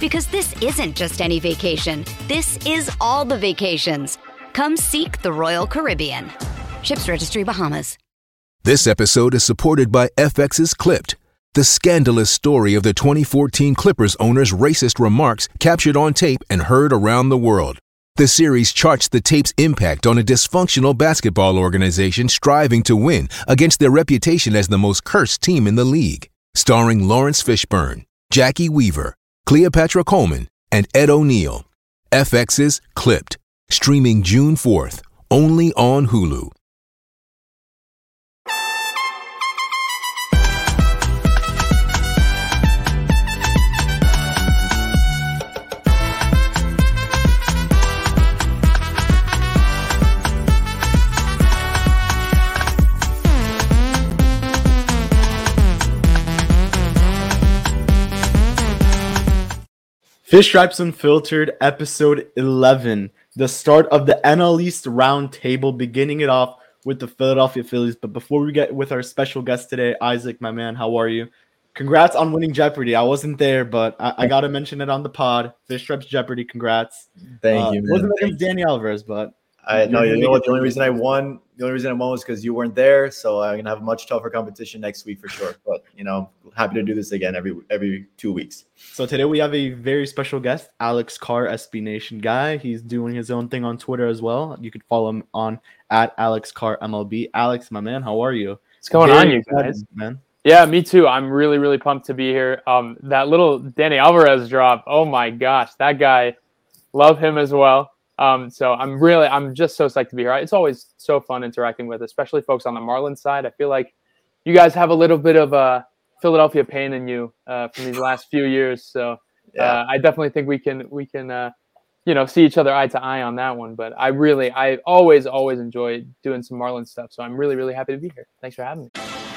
Because this isn't just any vacation. This is all the vacations. Come seek the Royal Caribbean. Ships Registry Bahamas. This episode is supported by FX's Clipped, the scandalous story of the 2014 Clippers owner's racist remarks captured on tape and heard around the world. The series charts the tape's impact on a dysfunctional basketball organization striving to win against their reputation as the most cursed team in the league. Starring Laurence Fishburne, Jacki Weaver, Cleopatra Coleman, and Ed O'Neill. FX's Clipped, streaming June 4th, only on Hulu. Fish Stripes Unfiltered, episode 11. The start of the NL East round table, beginning it off with the Philadelphia Phillies. But before we get with our special guest today, Isaac, my man, how are you? Congrats on winning Jeopardy. I wasn't there, but I, I got to mention it on the pod. Fish Stripes Jeopardy, congrats. Thank Uh, you. Man. Wasn't against Danny Alvarez, but I no, You're know what? The only reason I won, the only reason I won was because you weren't there. So I'm gonna have a much tougher competition next week for sure. But you know, happy to do this again every every two weeks. So today we have a very special guest, Alex Carr, SB Nation guy. He's doing his own thing on Twitter as well. You could follow him on at Alex Carr MLB. Alex, my man, how are you? What's going Very on, you guys? man. Yeah, me too. I'm really, really pumped to be here. Um, that little Danny Alvarez drop. Oh my gosh, that guy. Love him as well. Um, so I'm really, I'm just so psyched to be here. It's always so fun interacting with, especially folks on the Marlins side. I feel like you guys have a little bit of a Philadelphia pain in you uh, from these last few years. So uh, I definitely think we can, we can, uh, you know, see each other eye to eye on that one. But I really, I always, always enjoy doing some Marlins stuff. So I'm really, really happy to be here. Thanks for having me.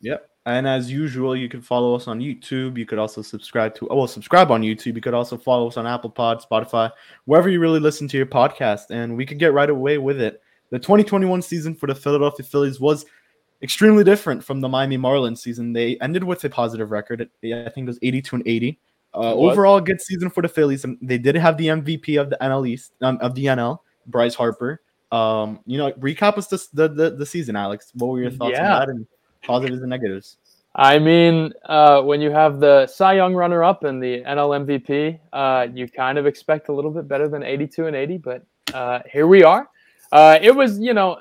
Yep. And as usual, you can follow us on YouTube. You could also subscribe to, oh, well, subscribe on YouTube. You could also follow us on Apple Pod, Spotify, wherever you really listen to your podcast. And we could get right away with it. The 2021 season for the Philadelphia Phillies was extremely different from the Miami Marlins season. They ended with a positive record. I think it was 82 and 80. Uh, overall, good season for the Phillies. And they did have the MVP of the NL East, um, of the NL, Bryce Harper. Um, you know, recap us the, the the season, Alex. What were your thoughts Yeah. on that and positives and negatives? I mean, uh, when you have the Cy Young runner-up and the NL MVP, uh, you kind of expect a little bit better than 82 and 80, but uh, here we are. Uh, it was, you know,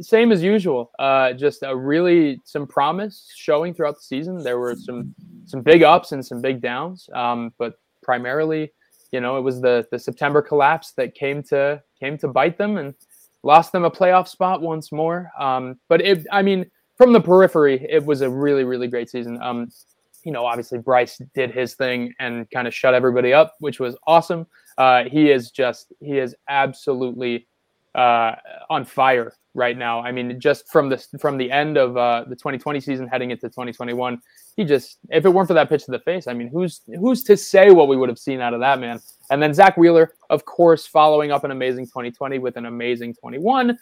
same as usual. Uh, just a really some promise showing throughout the season. There were some some big ups and some big downs, um, but primarily, you know, it was the the September collapse that came to came to bite them and lost them a playoff spot once more. Um, but it, I mean, from the periphery, it was a really, really great season. Um, you know, obviously Bryce did his thing and kind of shut everybody up, which was awesome. Uh, he is just he is absolutely uh, on fire right now. I mean, just from the from the end of uh, the 2020 season heading into 2021, he just if it weren't for that pitch to the face, I mean, who's who's to say what we would have seen out of that man? And then Zack Wheeler, of course, following up an amazing 2020 with an amazing 21.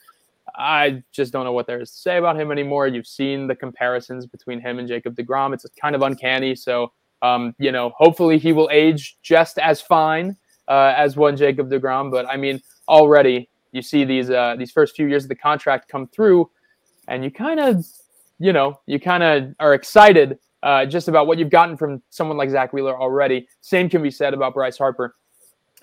I just don't know what there is to say about him anymore. You've seen the comparisons between him and Jacob DeGrom. It's kind of uncanny. So, um, you know, hopefully he will age just as fine uh, as one Jacob DeGrom. But I mean, already you see these uh, these first few years of the contract come through, and you kind of, you know, you kind of are excited uh, just about what you've gotten from someone like Zack Wheeler already. Same can be said about Bryce Harper.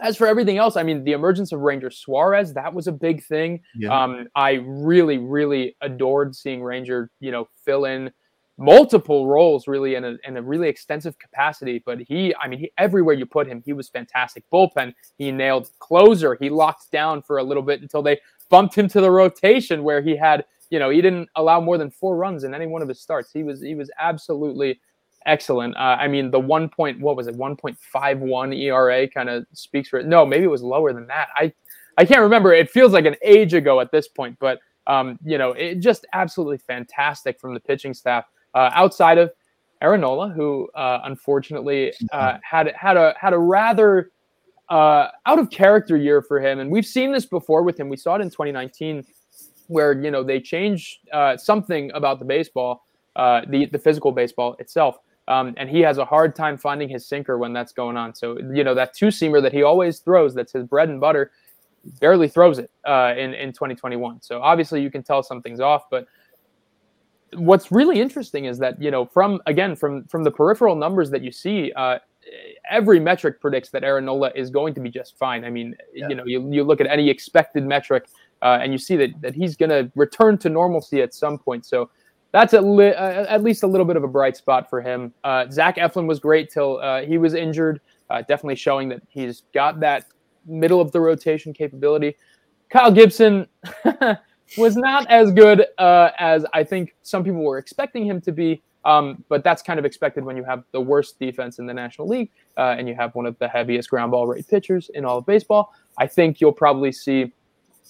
As for everything else, I mean, the emergence of Ranger Suarez, that was a big thing. Yeah. Um, I really, really adored seeing Ranger, you know, fill in multiple roles really in a, in a really extensive capacity. But he, I mean, he, everywhere you put him, he was fantastic. Bullpen, he nailed closer. He locked down for a little bit until they bumped him to the rotation where he had, you know, he didn't allow more than four runs in any one of his starts. He was, he was absolutely excellent. Uh, I mean, the one point, what was it, 1.51 ERA kind of speaks for it. No, maybe it was lower than that. I, I can't remember. It feels like an age ago at this point, but um, you know, it just absolutely fantastic from the pitching staff uh, outside of Aaron Nola, who uh, unfortunately uh, had had a had a rather uh, out of character year for him, and we've seen this before with him. We saw it in 2019, where you know they changed uh, something about the baseball, uh, the the physical baseball itself. Um, and he has a hard time finding his sinker when that's going on. So you know that two seamer that he always throws, that's his bread and butter, barely throws it uh, in in 2021. So obviously you can tell something's off. But what's really interesting is that you know from again from from the peripheral numbers that you see uh, every metric predicts that Aaron Nola is going to be just fine. I mean, yeah. you know, you, you look at any expected metric uh, and you see that, that he's going to return to normalcy at some point. So that's at, li- uh, at least a little bit of a bright spot for him. Uh, Zach Eflin was great till uh, he was injured, uh, definitely showing that he's got that middle of the rotation capability. Kyle Gibson was not as good uh, as I think some people were expecting him to be. Um, but that's kind of expected when you have the worst defense in the National League uh, and you have one of the heaviest ground ball rate pitchers in all of baseball. I think you'll probably see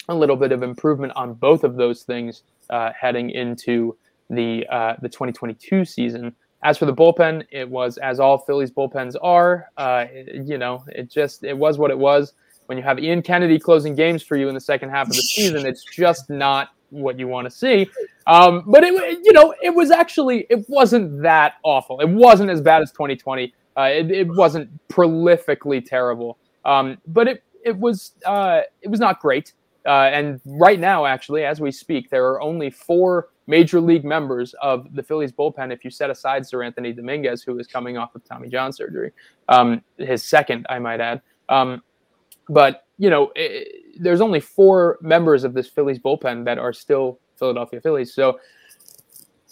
a little bit of improvement on both of those things heading into the uh, the 2022 season. As for the bullpen, it was as all Phillies bullpens are. Uh, you know, it just it was what it was when you have Ian Kennedy closing games for you in the second half of the season, it's just not what you want to see. Um, but it, you know, it was actually it wasn't that awful. It wasn't as bad as 2020. Uh, it, it, wasn't prolifically terrible, um, but it it was uh, it was not great. Uh, and right now, actually, as we speak, there are only four major league members of the Phillies bullpen. If you set aside Seranthony Dominguez, who is coming off of Tommy John surgery, um, his second, I might add. Um, but you know, it, there's only four members of this Phillies bullpen that are still Philadelphia Phillies. So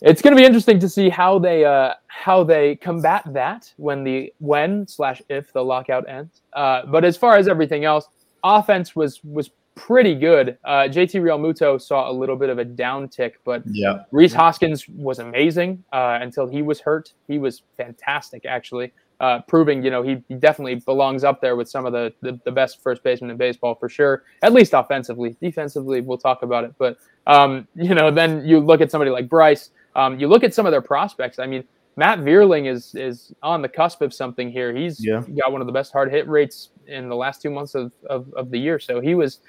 it's going to be interesting to see how they uh, how they combat that when the when slash if the lockout ends. Uh, but as far as everything else, offense was was pretty good. Uh, JT Realmuto saw a little bit of a downtick, but yeah. Rhys Hoskins was amazing uh, until he was hurt. He was fantastic, actually uh, proving you know he, he, definitely belongs up there with some of the, the, the best first basemen in baseball for sure. At least offensively, defensively we'll talk about it. But um, you know then you look at somebody like Bryce. Um, you look at some of their prospects. I mean, Matt Vierling is is on the cusp of something here. He's yeah. got one of the best hard hit rates in the last two months of, of, of the year. So he was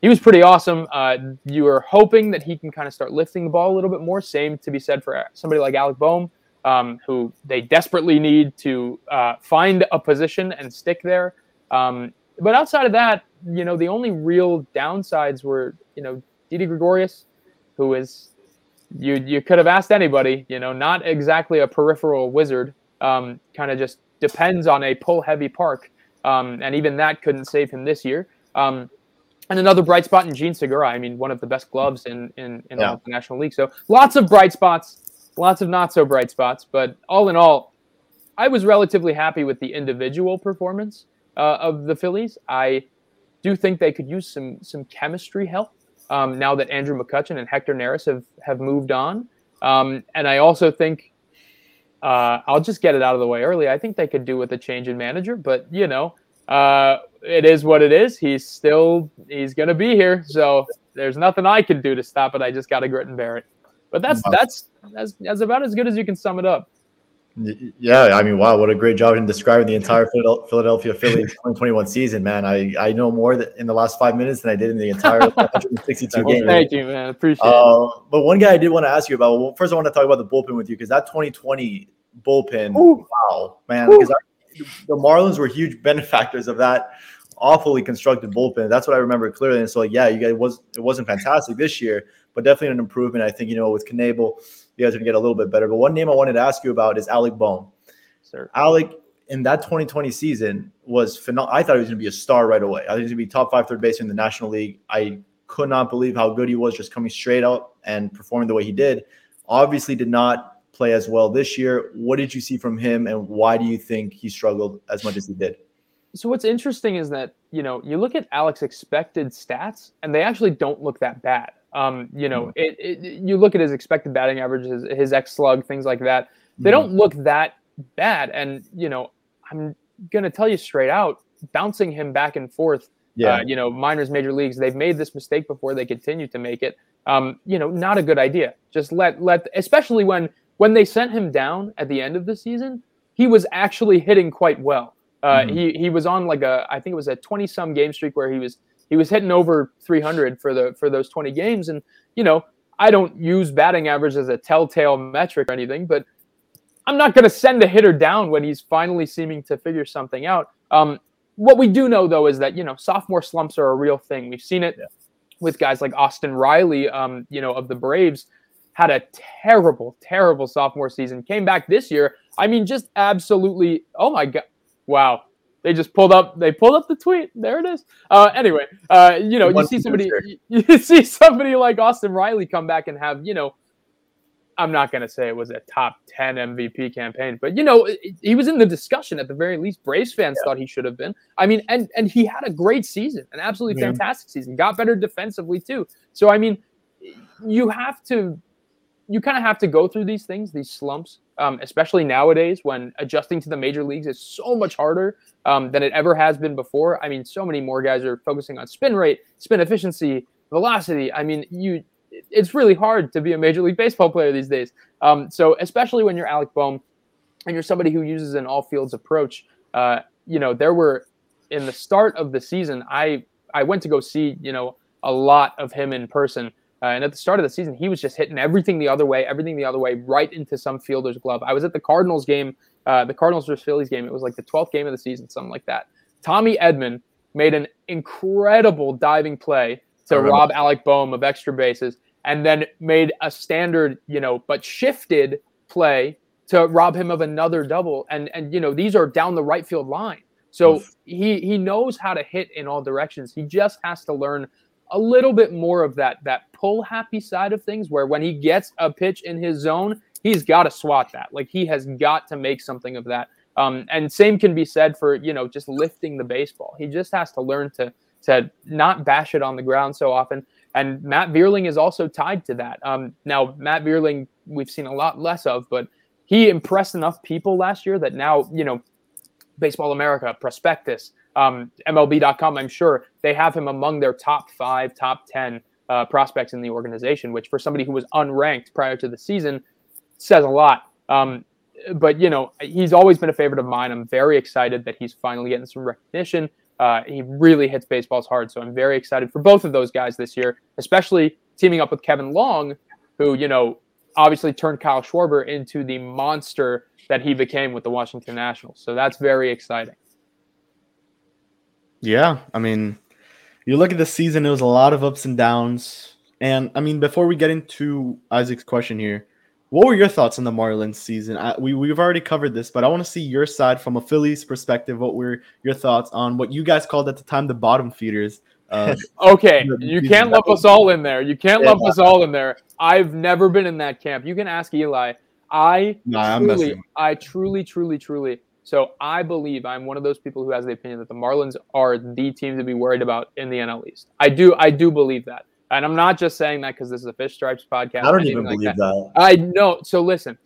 he was pretty awesome. Uh, you are hoping that he can kind of start lifting the ball a little bit more. Same to be said for somebody like Alec Bohm um, who they desperately need to uh, find a position and stick there. Um, but outside of that, you know, the only real downsides were, you know, Didi Gregorius, who is you you could have asked anybody, you know, not exactly a peripheral wizard. Um, kind of just depends on a pull heavy park, um, and even that couldn't save him this year. Um, and another bright spot in Jean Segura. I mean, one of the best gloves in in, in yeah. the National League. So lots of bright spots lots of not so bright spots, but all in all, I was relatively happy with the individual performance uh, of the Phillies. I do think they could use some some chemistry help um, now that Andrew McCutchen and Hector Neris have have moved on, um, and I also think uh, I'll just get it out of the way early. I think they could do with a change in manager, but you know, uh, it is what it is. He's still he's gonna be here, so there's nothing I can do to stop it. I just got to grit and bear it. But that's wow. that's that's that's about as good as you can sum it up. Yeah, I mean, wow, what a great job in describing the entire Philadelphia Phillies 2021 season, man. I, I know more that in the last five minutes than I did in the entire 162 games. Thank you, man. Appreciate uh, it. But one guy I did want to ask you about. Well, first, I want to talk about the bullpen with you because that 2020 bullpen, Ooh. wow, man. Because the Marlins were huge benefactors of that awfully constructed bullpen. That's what I remember clearly. And so, like, yeah, you guys was it wasn't fantastic this year, but definitely an improvement. I think you know with Knebel you guys are gonna get a little bit better. But one name I wanted to ask you about is Alec Bohm. Sir. Alec in that 2020 season was phenomenal. I thought he was gonna be a star right away. I think he was gonna be top five third baseman in the National League. I could not believe how good he was just coming straight out and performing the way he did. Obviously, did not play as well this year. What did you see from him, and why do you think he struggled as much as he did? So what's interesting is that you know you look at Alec's expected stats, and they actually don't look that bad. Um, you know, mm-hmm. it, it, you look at his expected batting average, his, his X slug, things like that. They mm-hmm. don't look that bad. And you know, I'm gonna tell you straight out, bouncing him back and forth. Yeah. Uh, you know, minors, major leagues, they've made this mistake before. They continue to make it. Um, you know, not a good idea. Just let let, especially when when they sent him down at the end of the season, he was actually hitting quite well. Uh, mm-hmm. He he was on like a I think it was a 20 some game streak where he was he was hitting over 300 for the for those 20 games and you know i don't use batting average as a telltale metric or anything but i'm not going to send a hitter down when he's finally seeming to figure something out um, what we do know though is that you know sophomore slumps are a real thing we've seen it yeah. with guys like austin riley um, you know of the braves had a terrible terrible sophomore season came back this year i mean just absolutely oh my god wow they just pulled up. They pulled up the tweet. There it is. Uh, anyway, uh, you know, you see somebody, you, you see somebody like Austin Riley come back and have, you know, I'm not going to say it was a top 10 MVP campaign, but you know, he was in the discussion at the very least. Braves fans yeah. thought he should have been. I mean, and and he had a great season, an absolutely yeah. fantastic season. Got better defensively too. So I mean, you have to you kind of have to go through these things, these slumps, um, especially nowadays when adjusting to the major leagues is so much harder um, than it ever has been before. I mean, so many more guys are focusing on spin rate, spin efficiency, velocity. I mean, you it's really hard to be a major league baseball player these days. Um, so especially when you're Alec Bohm and you're somebody who uses an all fields approach. Uh, you know, there were in the start of the season, I I went to go see you know a lot of him in person uh, and at the start of the season, he was just hitting everything the other way, everything the other way, right into some fielder's glove. I was at the Cardinals game, uh, the Cardinals versus Phillies game. It was like the 12th game of the season, something like that. Tommy Edman made an incredible diving play to rob Alec Bohm of extra bases, and then made a standard, you know, but shifted play to rob him of another double. And and you know these are down the right field line, so he he knows how to hit in all directions. He just has to learn a little bit more of that that pull happy side of things where when he gets a pitch in his zone he's got to swat that. Like he has got to make something of that. Um, and same can be said for you know just lifting the baseball. He just has to learn to to not bash it on the ground so often. And matt vierling is also tied to that. Um, now matt vierling we've seen a lot less of but he impressed enough people last year that now you know baseball america prospectus um, MLB.com, I'm sure they have him among their top five, top 10 uh, prospects in the organization, which for somebody who was unranked prior to the season says a lot. Um, but, you know, he's always been a favorite of mine. I'm very excited that he's finally getting some recognition. Uh, he really hits baseballs hard. So I'm very excited for both of those guys this year, especially teaming up with Kevin Long, who, you know, obviously turned Kyle Schwarber into the monster that he became with the Washington Nationals. So that's very exciting. Yeah, I mean, you look at the season; it was a lot of ups and downs. And I mean, before we get into Isaac's question here, what were your thoughts on the Marlins season? I, we we've already covered this, but I want to see your side from a Phillies perspective. What were your thoughts on what you guys called at the time the bottom feeders? Uh, okay, you can't lump us all in there. You can't lump us all in there. I've never been in that camp. You can ask Eli. I nah, truly, I truly, truly, truly so I believe I'm one of those people who has the opinion that the Marlins are the team to be worried about in the NL East. I do I do believe that. And I'm not just saying that because this is a Fish Stripes podcast. I don't even believe like that. that. I know. So listen,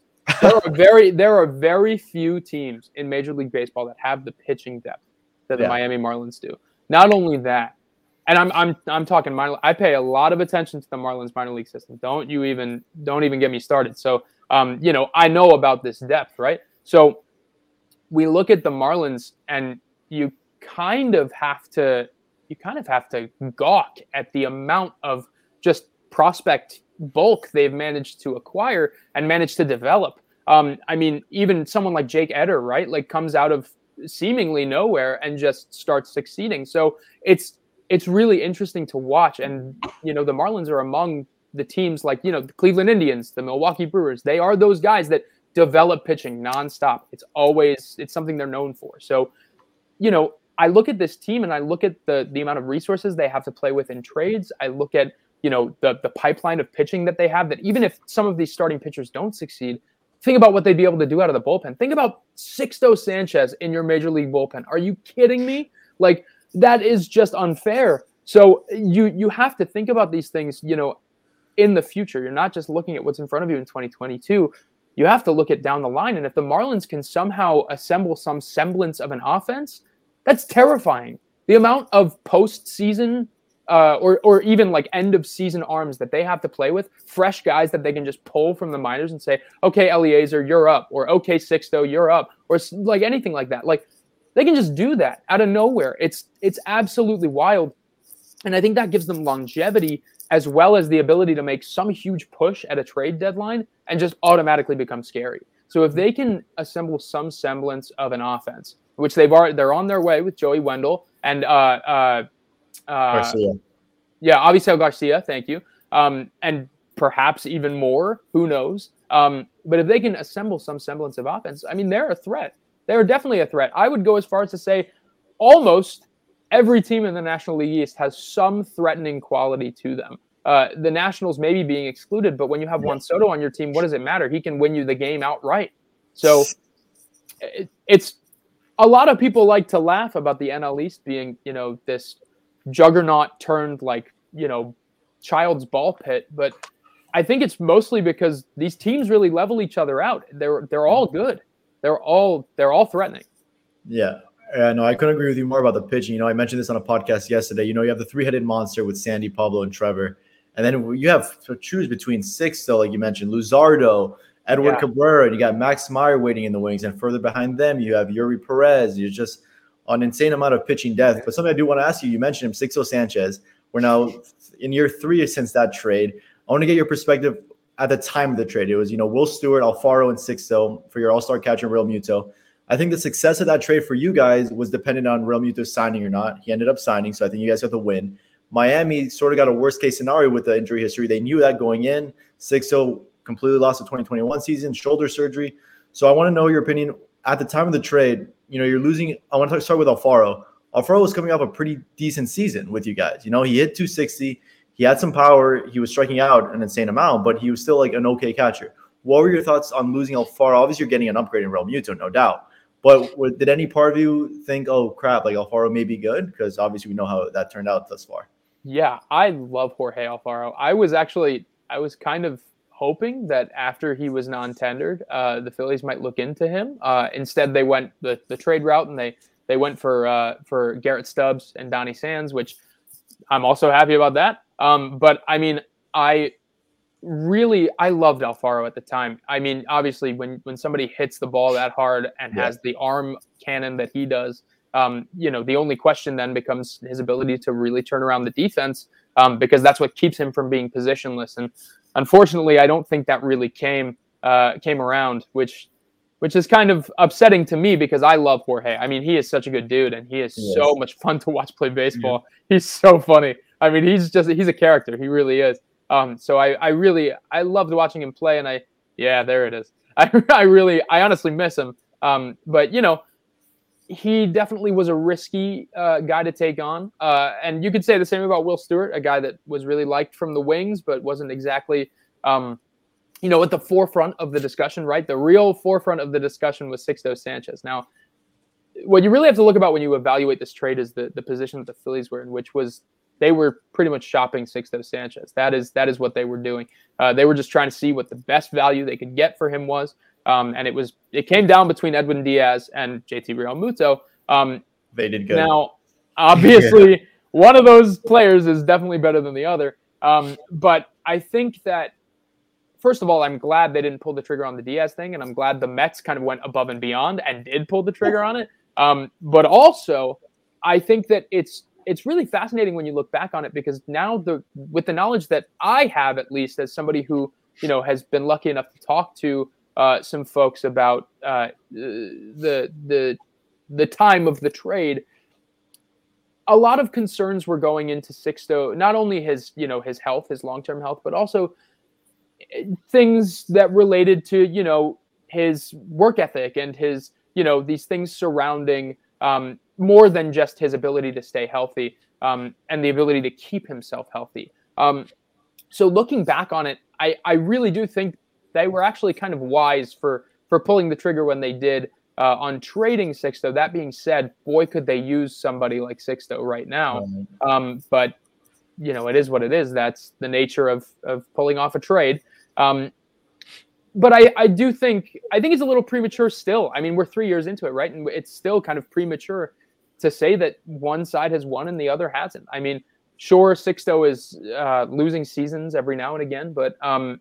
there are very there are very few teams in Major League Baseball that have the pitching depth that the Miami Marlins do. Not only that, and I'm I'm I'm talking minor. I pay a lot of attention to the Marlins minor league system. Don't you even don't even get me started. So um, you know, I know about this depth, right? So we look at the Marlins and you kind of have to you kind of have to gawk at the amount of just prospect bulk they've managed to acquire and managed to develop. Um, I mean, even someone like Jake Eder, right? Like comes out of seemingly nowhere and just starts succeeding. So it's it's really interesting to watch. And you know, the Marlins are among the teams like you know the Cleveland Indians, the Milwaukee Brewers. They are those guys that develop pitching nonstop. It's always it's something they're known for. So, you know, I look at this team and I look at the the amount of resources they have to play with in trades. I look at you know the the pipeline of pitching that they have. That even if some of these starting pitchers don't succeed, think about what they'd be able to do out of the bullpen. Think about Sixto Sanchez in your major league bullpen. Are you kidding me? Like that is just unfair. So you you have to think about these things. You know, in the future. You're not just looking at what's in front of you in 2022. You have to look at down the line. And if the Marlins can somehow assemble some semblance of an offense, that's terrifying. The amount of postseason uh, or or even like end of season arms that they have to play with, fresh guys that they can just pull from the minors and say, okay, Eliezer, you're up, or okay, Sixto, you're up, or like anything like that. Like they can just do that out of nowhere. It's it's absolutely wild, and I think that gives them longevity as well as the ability to make some huge push at a trade deadline and just automatically become scary. So if they can assemble some semblance of an offense, which they've already they're on their way with Joey Wendle and uh, uh, uh, Garcia. yeah, Avisail Garcia, thank you. Um, and perhaps even more, who knows? Um, but if they can assemble some semblance of offense, I mean, they're a threat. They're definitely a threat. I would go as far as to say almost every team in the National League East has some threatening quality to them. Uh, the Nationals maybe being excluded, but when you have Juan Soto on your team, what does it matter? He can win you the game outright. So it, it's a lot of people like to laugh about the NL East being, you know, this juggernaut turned like, you know, child's ball pit, but I think it's mostly because these teams really level each other out. They're they're all good. They're all they're all threatening. Yeah. Yeah, no, I couldn't agree with you more about the pitching. You know, I mentioned this on a podcast yesterday. You know, you have the three-headed monster with Sandy, Pablo, and Trevor, and then you have to choose between six. Still, like you mentioned, Luzardo, Edward Yeah. Cabrera, and you got Max Meyer waiting in the wings, and further behind them, you have Eury Perez. You're just on an insane amount of pitching depth. But something I do want to ask you, you mentioned him, Sixto Sanchez. We're now in year three since that trade. I want to get your perspective at the time of the trade. It was, you know, Will Stewart, Alfaro, and Sixto for your all-star catcher, Realmuto. I think the success of that trade for you guys was dependent on Realmuto signing or not. He ended up signing, so I think you guys got the win. Miami sort of got a worst case scenario with the injury history. They knew that going in. Sixto oh, completely lost the 2021 season, shoulder surgery. So I want to know your opinion at the time of the trade. You know, you're losing. I want to start with Alfaro. Alfaro was coming off a pretty decent season with you guys. You know, he hit 260. He had some power. He was striking out an insane amount, but he was still like an okay catcher. What were your thoughts on losing Alfaro? Obviously, you're getting an upgrade in Realmuto, no doubt. But w- did any part of you think, oh crap, like Alfaro may be good? Because obviously we know how that turned out thus far. Yeah, I love Jorge Alfaro. I was actually I was kind of hoping that after he was non-tendered, uh, the Phillies might look into him. Uh, instead, they went the, the trade route and they they went for uh, for Garrett Stubbs and Donny Sands, which I'm also happy about that. Um, but I mean, I really I loved Alfaro at the time. I mean, obviously when when somebody hits the ball that hard and Yeah. has the arm cannon that he does, um, you know, the only question then becomes his ability to really turn around the defense um, because that's what keeps him from being positionless. And unfortunately, I don't think that really came uh, came around, which which is kind of upsetting to me because I love Jorge. I mean, he is such a good dude, and he is He so much fun to watch play baseball. He's so funny. I mean, he's just he's a character. He really is. Um, so I, I really I loved watching him play, and I yeah, there it is. I, I really I honestly miss him. Um, but you know, he definitely was a risky uh, guy to take on, uh, and you could say the same about Will Stewart, a guy that was really liked from the wings, but wasn't exactly. Um, you know, at the forefront of the discussion, right? The real forefront of the discussion was Sixto Sanchez. Now, what you really have to look about when you evaluate this trade is the the position that the Phillies were in, which was they were pretty much shopping Sixto Sanchez. That is that is what they were doing. Uh, they were just trying to see what the best value they could get for him was. Um, and it was it came down between Edwin Diaz and JT Realmuto. Um, they did good. Now, obviously, yeah. one of those players is definitely better than the other. Um, but I think that first of all, I'm glad they didn't pull the trigger on the Diaz thing, and I'm glad the Mets kind of went above and beyond and did pull the trigger on it. Um, but also, I think that it's it's really fascinating when you look back on it because now the with the knowledge that I have at least as somebody who you know has been lucky enough to talk to uh, some folks about uh, the the the time of the trade. A lot of concerns were going into Sixto, not only his you know his health, his long term health, but also eh, things that related to you know his work ethic and his you know these things surrounding um, more than just his ability to stay healthy um, and the ability to keep himself healthy. Um, so looking back on it, I, I really do think they were actually kind of wise for for pulling the trigger when they did uh, on trading Sixto. That being said, boy, could they use somebody like Sixto right now. Um, but you know, it is what it is. That's the nature of of pulling off a trade. Um, but I, I do think I think it's a little premature still. I mean, we're three years into it, right? And it's still kind of premature to say that one side has won and the other hasn't. I mean, sure, Sixto is uh, losing seasons every now and again, but um,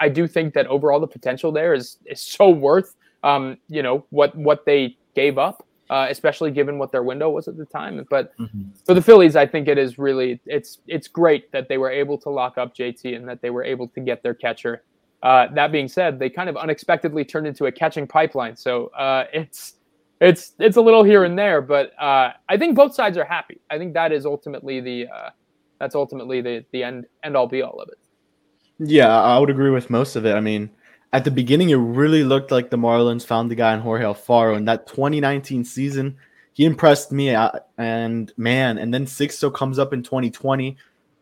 I do think that overall the potential there is is so worth um, you know what what they gave up, uh, especially given what their window was at the time. But mm-hmm. for the Phillies, I think it is really it's it's great that they were able to lock up JT and that they were able to get their catcher uh, that being said, they kind of unexpectedly turned into a catching pipeline. So uh, it's it's it's a little here and there, but uh, I think both sides are happy. I think that is ultimately the uh, that's ultimately the the end end all be all of it. Yeah, I would agree with most of it. I mean, at the beginning, it really looked like the Marlins found the guy in Jorge Alfaro. In that 2019 season, he impressed me. Uh, and man, and then Sixto comes up in 2020,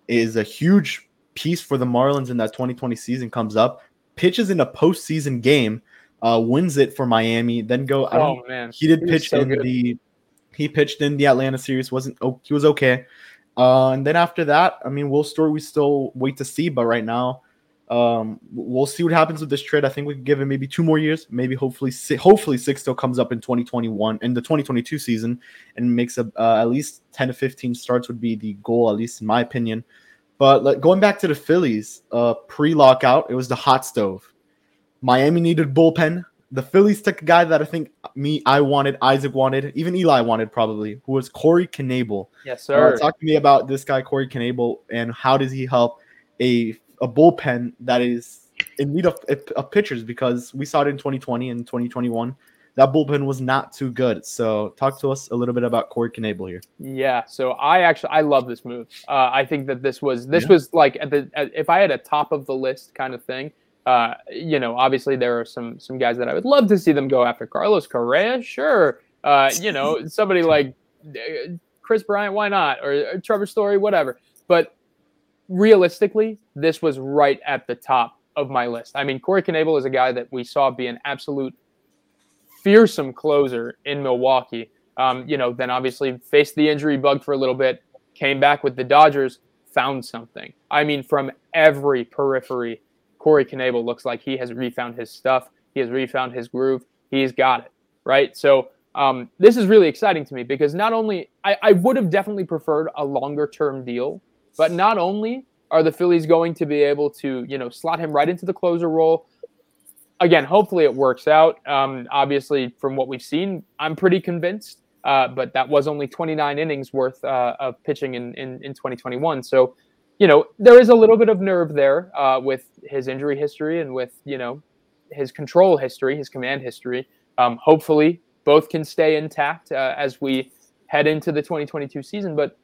is a huge piece for the Marlins in that 2020 season comes up pitches in a postseason game, uh, wins it for Miami, then go. oh man, he did he pitch so in good. the he pitched in the Atlanta series. wasn't oh, he was okay. Uh, and then after that, I mean, Will Stewart, we still wait to see. But right now, um, we'll see what happens with this trade. I think we can give him maybe two more years. Maybe hopefully, hopefully six still comes up in 2021 in the 2022 season and makes a uh, at least 10 to 15 starts would be the goal, at least in my opinion. But like, going back to the Phillies, uh, pre-lockout, it was the hot stove. Miami needed bullpen. The Phillies took a guy that I think me, I wanted, Isaac wanted, even Eli wanted probably, who was Corey Knebel. Yes, sir. Uh, talk to me about this guy, Corey Knebel, and how does he help a a bullpen that is in need of, of pitchers? Because we saw it in 2020 and 2021 that bullpen was not too good. So talk to us a little bit about Corey Knebel here. Yeah, so I actually I love this move. Uh, I think that this was this yeah. was like at the at, if I had a top of the list kind of thing. Uh, you know, obviously there are some some guys that I would love to see them go after. Carlos Correa, sure. Uh, you know, somebody like Kris Bryant, why not? Or, or Trevor Story, whatever. But realistically, this was right at the top of my list. I mean, Corey Knebel is a guy that we saw be an absolute fearsome closer in Milwaukee. Um, you know, then obviously faced the injury bug for a little bit, came back with the Dodgers, found something. I mean, from every periphery, Corey Knebel looks like he has refound his stuff. He has refound his groove. He's got it, right? So um, this is really exciting to me because not only I, I would have definitely preferred a longer term deal, but not only are the Phillies going to be able to, you know, slot him right into the closer role, again, hopefully it works out. Um, obviously, from what we've seen, I'm pretty convinced. Uh, but that was only 29 innings worth uh, of pitching in, in, in 2021. So, you know, there is a little bit of nerve there uh, with his injury history and with, you know, his control history, his command history. Um, hopefully, both can stay intact uh, as we head into the 2022 season. But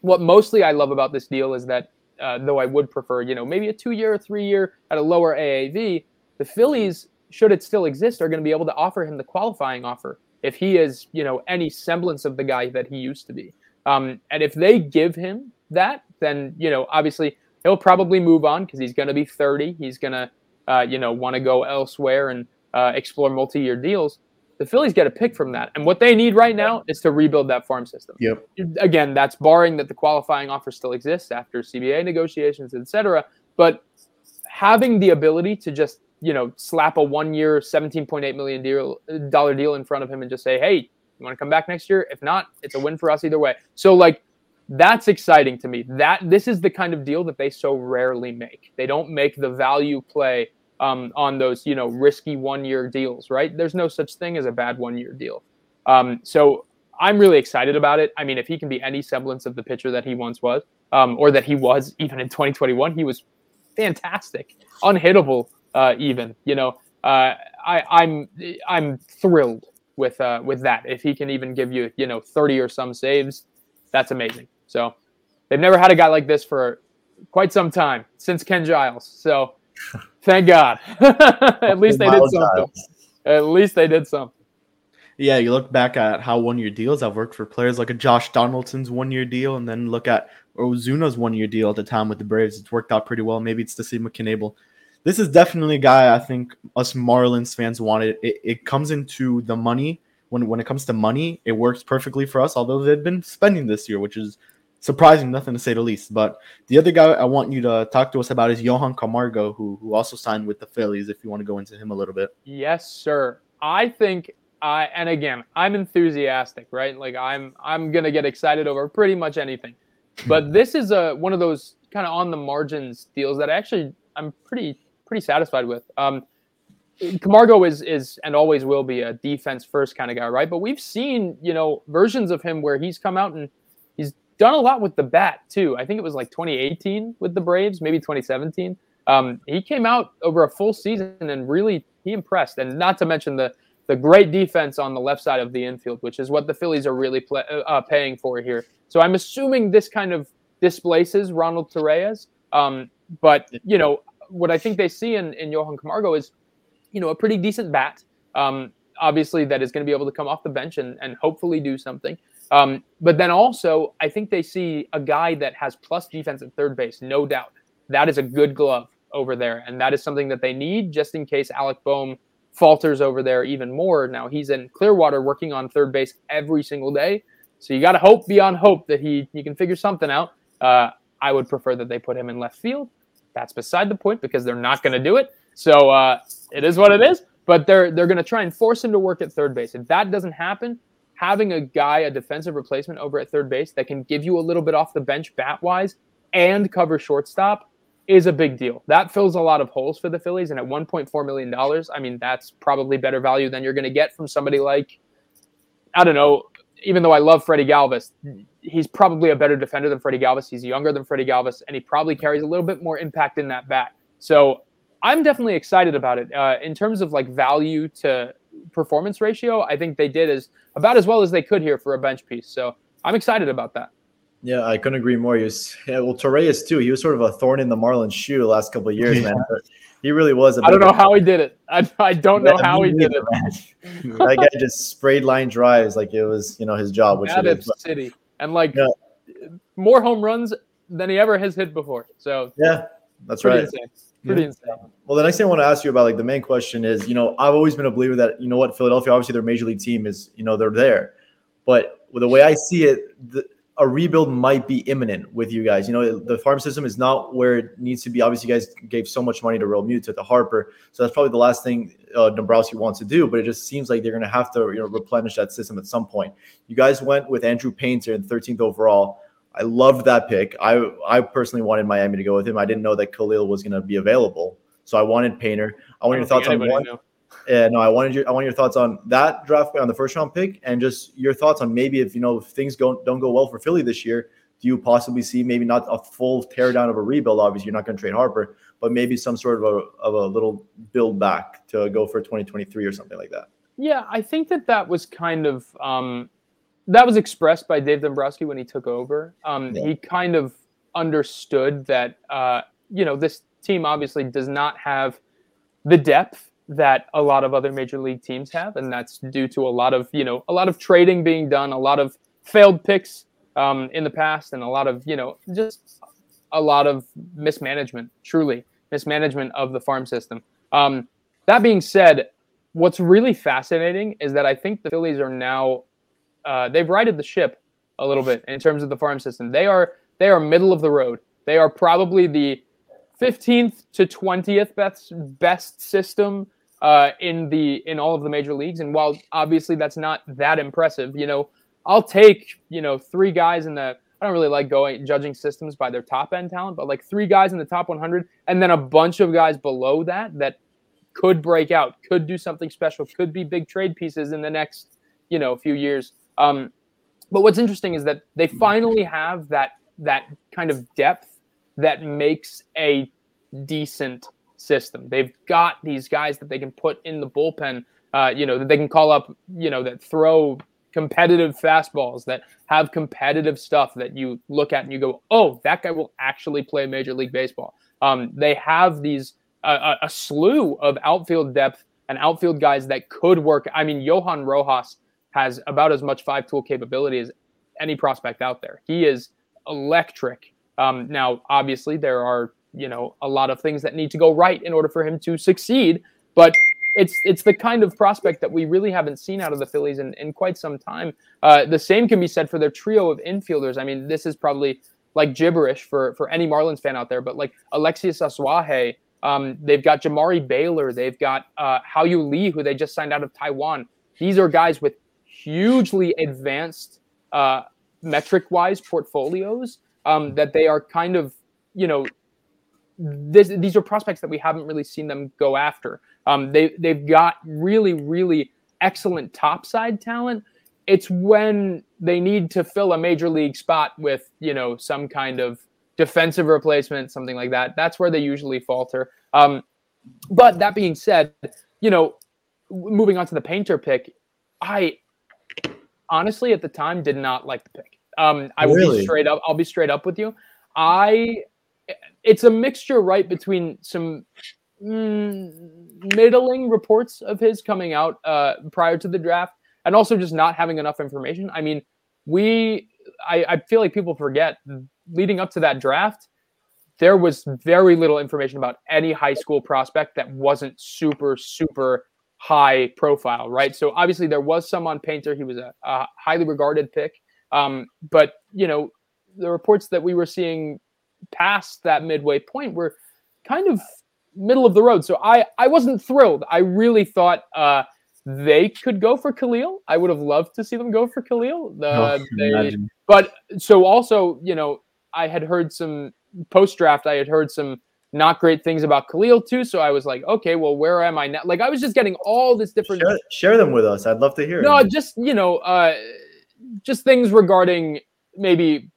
what mostly I love about this deal is that, uh, though I would prefer, you know, maybe a two year or three year at a lower AAV, the Phillies, should it still exist, are going to be able to offer him the qualifying offer if he is, you know, any semblance of the guy that he used to be. Um, and if they give him that, then you know, obviously he'll probably move on because he's going to be 30. He's going to, uh, you know, want to go elsewhere and uh, explore multi-year deals. The Phillies get a pick from that, and what they need right now is to rebuild that farm system. Yep. Again, that's barring that the qualifying offer still exists after CBA negotiations, etc. But having the ability to just you know, slap a one-year, seventeen point eight million deal dollar deal in front of him and just say, "Hey, you want to come back next year? If not, it's a win for us either way." So like that's exciting to me. That this is the kind of deal that they so rarely make. They don't make the value play um, on those, you know, risky one-year deals, right? There's no such thing as a bad one-year deal. Um, so I'm really excited about it. I mean, if he can be any semblance of the pitcher that he once was, um, or that he was even in 2021, he was fantastic, unhittable, uh, even. You know, uh, I, I'm I'm thrilled with uh, with that. If he can even give you, you know, 30 or some saves, that's amazing. So they've never had a guy like this for quite some time since Ken Giles. So thank God. At least they did something. At least they did something. Yeah, you look back at how one year deals have worked for players like a Josh Donaldson's one year deal, and then look at Ozuna's one year deal at the time with the Braves. It's worked out pretty well. Maybe it's the same with. This is definitely a guy I think us Marlins fans wanted. It, it comes into the money. When, when it comes to money, it works perfectly for us, although they've been spending this year, which is surprising, nothing to say the least. But the other guy I want you to talk to us about is Johan Camargo, who who also signed with the Phillies. If you want to go into him a little bit. Yes, sir. I think I and again I'm enthusiastic, right? Like I'm I'm gonna get excited over pretty much anything. But this is a one of those kind of on the margins deals that actually I'm pretty pretty satisfied with. Um, Camargo is is and always will be a defense first kind of guy, right? But we've seen you know versions of him where he's come out and done a lot with the bat too. I think it was like 2018 with the Braves, maybe 2017. Um, he came out over a full season and really he impressed. And not to mention the the great defense on the left side of the infield, which is what the Phillies are really play, uh, uh paying for here. So I'm assuming this kind of displaces Ronald Torreyes. Um, but you know what I think they see in in Johan Camargo is, you know, a pretty decent bat. Um, obviously, that is going to be able to come off the bench and and hopefully do something. Um, but then also, I think they see a guy that has plus defense at third base, no doubt. That is a good glove over there. And that is something that they need just in case Alec Bohm falters over there even more. Now, he's in Clearwater working on third base every single day. So you got to hope beyond hope that he, he can figure something out. Uh, I would prefer that they put him in left field. That's beside the point because they're not going to do it. So uh, it is what it is. But they're they're going to try and force him to work at third base. If that doesn't happen, having a guy, a defensive replacement over at third base that can give you a little bit off the bench bat wise and cover shortstop is a big deal. That fills a lot of holes for the Phillies. And at $1.4 million, I mean, that's probably better value than you're going to get from somebody like, I don't know, even though I love Freddie Galvis, he's probably a better defender than Freddie Galvis. He's younger than Freddie Galvis, and he probably carries a little bit more impact in that bat. So I'm definitely excited about it. Uh, in terms of like value to performance ratio, I think they did as about as well as they could here for a bench piece. So I'm excited about that. Yeah, I couldn't agree more. He was yeah, well, Torreyes too. He was sort of a thorn in the Marlins shoe the last couple of years, yeah. man. But he really was. I don't know how he did it. I, I don't know how he did it. Man. that guy just sprayed line drives like it was, you know, his job. Which it is. City and like yeah. more home runs than he ever has hit before. So yeah, that's right. Insane. Pretty yeah. insane. Well, the next thing I want to ask you about, like the main question is, you know, I've always been a believer that you know what Philadelphia, obviously their major league team is, you know, they're there, but the way I see it, the, a rebuild might be imminent with you guys. You know, the farm system is not where it needs to be. Obviously, you guys gave so much money to Realmuto to, to Harper, so that's probably the last thing uh, Dombrowski wants to do. But it just seems like they're going to have to, you know, replenish that system at some point. You guys went with Andrew Painter in 13th overall. I loved that pick. I I personally wanted Miami to go with him. I didn't know that Kahlil was going to be available, so I wanted Painter. I want your thoughts on one. Yeah, no, I wanted your I want your thoughts on that draft on the first round pick, and just your thoughts on maybe if you know if things don't don't go well for Philly this year, do you possibly see maybe not a full teardown of a rebuild? Obviously, you're not going to trade Harper, but maybe some sort of a of a little build back to go for 2023 or something like that. Yeah, I think that that was kind of um, that was expressed by Dave Dombrowski when he took over. Um, yeah. He kind of understood that uh, you know this team obviously does not have the depth that a lot of other major league teams have, and that's due to a lot of you know a lot of trading being done, a lot of failed picks um, in the past, and a lot of you know just a lot of mismanagement, truly mismanagement of the farm system. Um, that being said, what's really fascinating is that I think the Phillies are now uh, they've righted the ship a little bit in terms of the farm system. They are they are middle of the road. They are probably the 15th to 20th best best system uh, in the in all of the major leagues. And while obviously that's not that impressive, you know, I'll take you know three guys in the. I don't really like going judging systems by their top end talent, but like three guys in the top 100, and then a bunch of guys below that that could break out, could do something special, could be big trade pieces in the next you know few years. Um, but what's interesting is that they finally have that that kind of depth that makes a decent system. They've got these guys that they can put in the bullpen, uh, you know, that they can call up, you know, that throw competitive fastballs, that have competitive stuff that you look at and you go, oh, that guy will actually play Major League Baseball. Um, they have these uh, a slew of outfield depth and outfield guys that could work. I mean, Johan Rojas has about as much five tool capability as any prospect out there. He is electric. Um, now, obviously, there are you know a lot of things that need to go right in order for him to succeed. But it's it's the kind of prospect that we really haven't seen out of the Phillies in, in quite some time. Uh, the same can be said for their trio of infielders. I mean, this is probably like gibberish for for any Marlins fan out there, but like Alexeis Azuaje, um, they've got Jamari Baylor, they've got uh, Hao-Yu Lee, who they just signed out of Taiwan. These are guys with hugely advanced uh, metric wise portfolios um, that they are kind of you know this, these are prospects that we haven't really seen them go after. Um, they they've got really really excellent topside talent. It's when they need to fill a major league spot with you know some kind of defensive replacement, something like that. That's where they usually falter. Um, but that being said, you know, moving on to the painter pick, I honestly at the time did not like the pick. Um, I will be straight up. I'll be straight up with you. I it's a mixture, right, between some mm, middling reports of his coming out uh, prior to the draft and also just not having enough information. I mean, we, I, I feel like people forget leading up to that draft, there was very little information about any high school prospect that wasn't super, super high profile, right? So obviously there was some on Painter. He was a, a highly regarded pick. Um, but, you know, the reports that we were seeing past that midway point were kind of middle of the road. So I I wasn't thrilled. I really thought uh, they could go for Kahlil. I would have loved to see them go for Kahlil. Uh, oh, they, but so also, you know, I had heard some post draft. I had heard some not great things about Kahlil too. So I was like, okay, well, where am I now? Like I was just getting all this different. Share, share them with us. I'd love to hear. No, them. just you know, uh, just things regarding maybe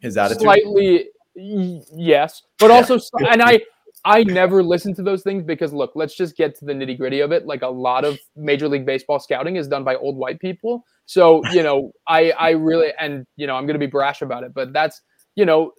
his attitude, slightly yes, but also, and I, I never listen to those things because look, let's just get to the nitty gritty of it. Like a lot of Major League Baseball scouting is done by old white people. So you know, I, I really, and you know, I'm gonna be brash about it, but that's, you know,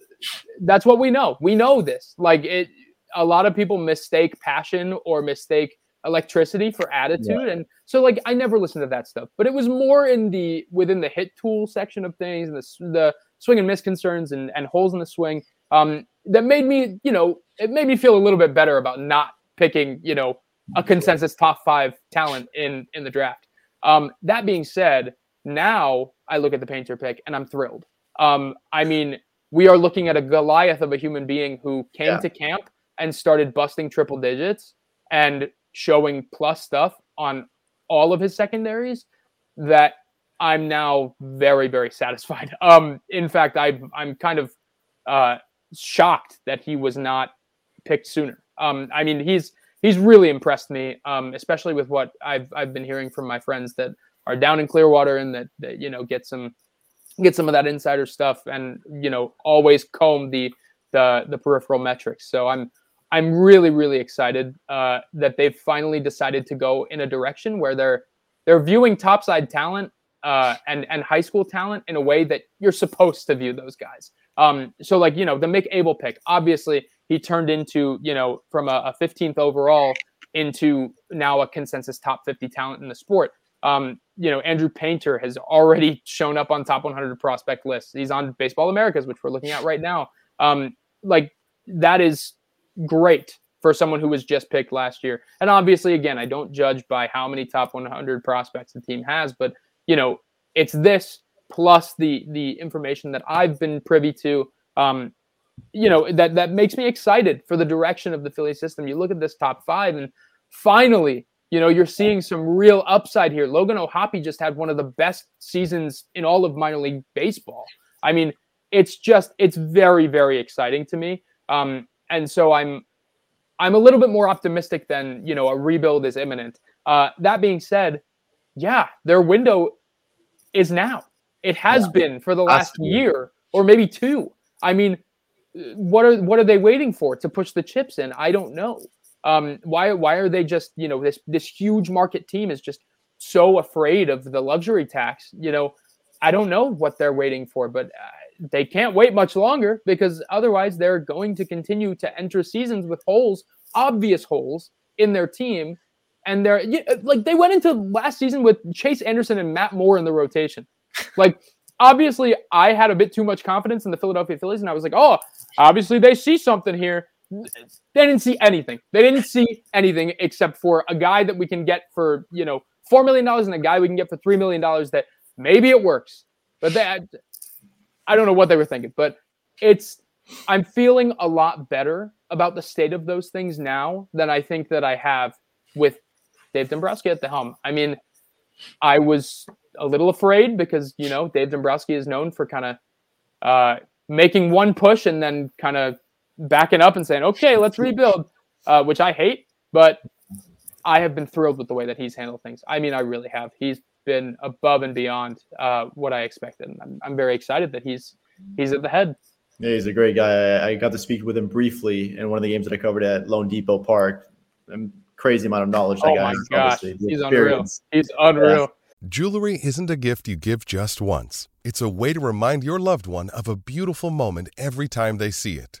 that's what we know. We know this. Like it, a lot of people mistake passion or mistake electricity for attitude yeah. and so like i never listened to that stuff but it was more in the within the hit tool section of things and the, the swing and miss concerns and, and holes in the swing um, that made me, you know, it made me feel a little bit better about not picking, you know, a consensus top five talent in in the draft. Um, that being said, now I look at the painter pick and I'm thrilled. Um, I mean, we are looking at a Goliath of a human being who came yeah. to camp and started busting triple digits and showing plus stuff on all of his secondaries that I'm now very, very satisfied. Um, in fact, I, I'm kind of uh, shocked that he was not picked sooner. Um, I mean, he's he's really impressed me, um, especially with what I've I've been hearing from my friends that are down in Clearwater and that, that you know get some get some of that insider stuff and you know always comb the the the peripheral metrics. So I'm I'm really really excited uh, that they've finally decided to go in a direction where they're they're viewing topside talent uh, and and high school talent in a way that you're supposed to view those guys. Um, so like you know the Mick Abel pick, obviously he turned into you know from a, a 15th overall into now a consensus top 50 talent in the sport. Um, you know Andrew Painter has already shown up on top 100 prospect lists. He's on Baseball Americas, which we're looking at right now. Um, like that is great for someone who was just picked last year. And obviously, again, I don't judge by how many top 100 prospects the team has, but you know, it's this plus the the information that I've been privy to. Um, you know that that makes me excited for the direction of the Philly system. You look at this top five, and finally, you know, you're seeing some real upside here. Logan O'Hoppe just had one of the best seasons in all of minor league baseball. I mean, it's just it's very very exciting to me. Um, and so I'm I'm a little bit more optimistic than you know a rebuild is imminent. Uh, that being said, yeah, their window is now. It has yeah. been for the last Absolutely. year or maybe two. I mean, what are what are they waiting for to push the chips in? I don't know. Um, why why are they just you know this this huge market team is just so afraid of the luxury tax? You know, I don't know what they're waiting for, but uh, they can't wait much longer because otherwise they're going to continue to enter seasons with holes, obvious holes in their team, and they're like they went into last season with Chase Anderson and Matt Moore in the rotation, like obviously I had a bit too much confidence in the Philadelphia Phillies, and I was like, oh, obviously they see something here. They didn't see anything. They didn't see anything except for a guy that we can get for you know four million dollars and a guy we can get for three million dollars. That maybe it works, but that I don't know what they were thinking. But it's I'm feeling a lot better about the state of those things now than I think that I have with Dave Dombrowski at the helm. I mean, I was a little afraid because you know Dave Dombrowski is known for kind of uh, making one push and then kind of backing up and saying, "Okay, let's rebuild," uh, which I hate. But I have been thrilled with the way that he's handled things. I mean, I really have. He's been above and beyond uh, what I expected. And I'm, I'm very excited that he's he's at the head. Yeah, he's a great guy. I got to speak with him briefly in one of the games that I covered at loanDepot Park. And crazy amount of knowledge. That oh guy my gosh, he's unreal. He's unreal. Jewelry isn't a gift you give just once. It's a way to remind your loved one of a beautiful moment every time they see it.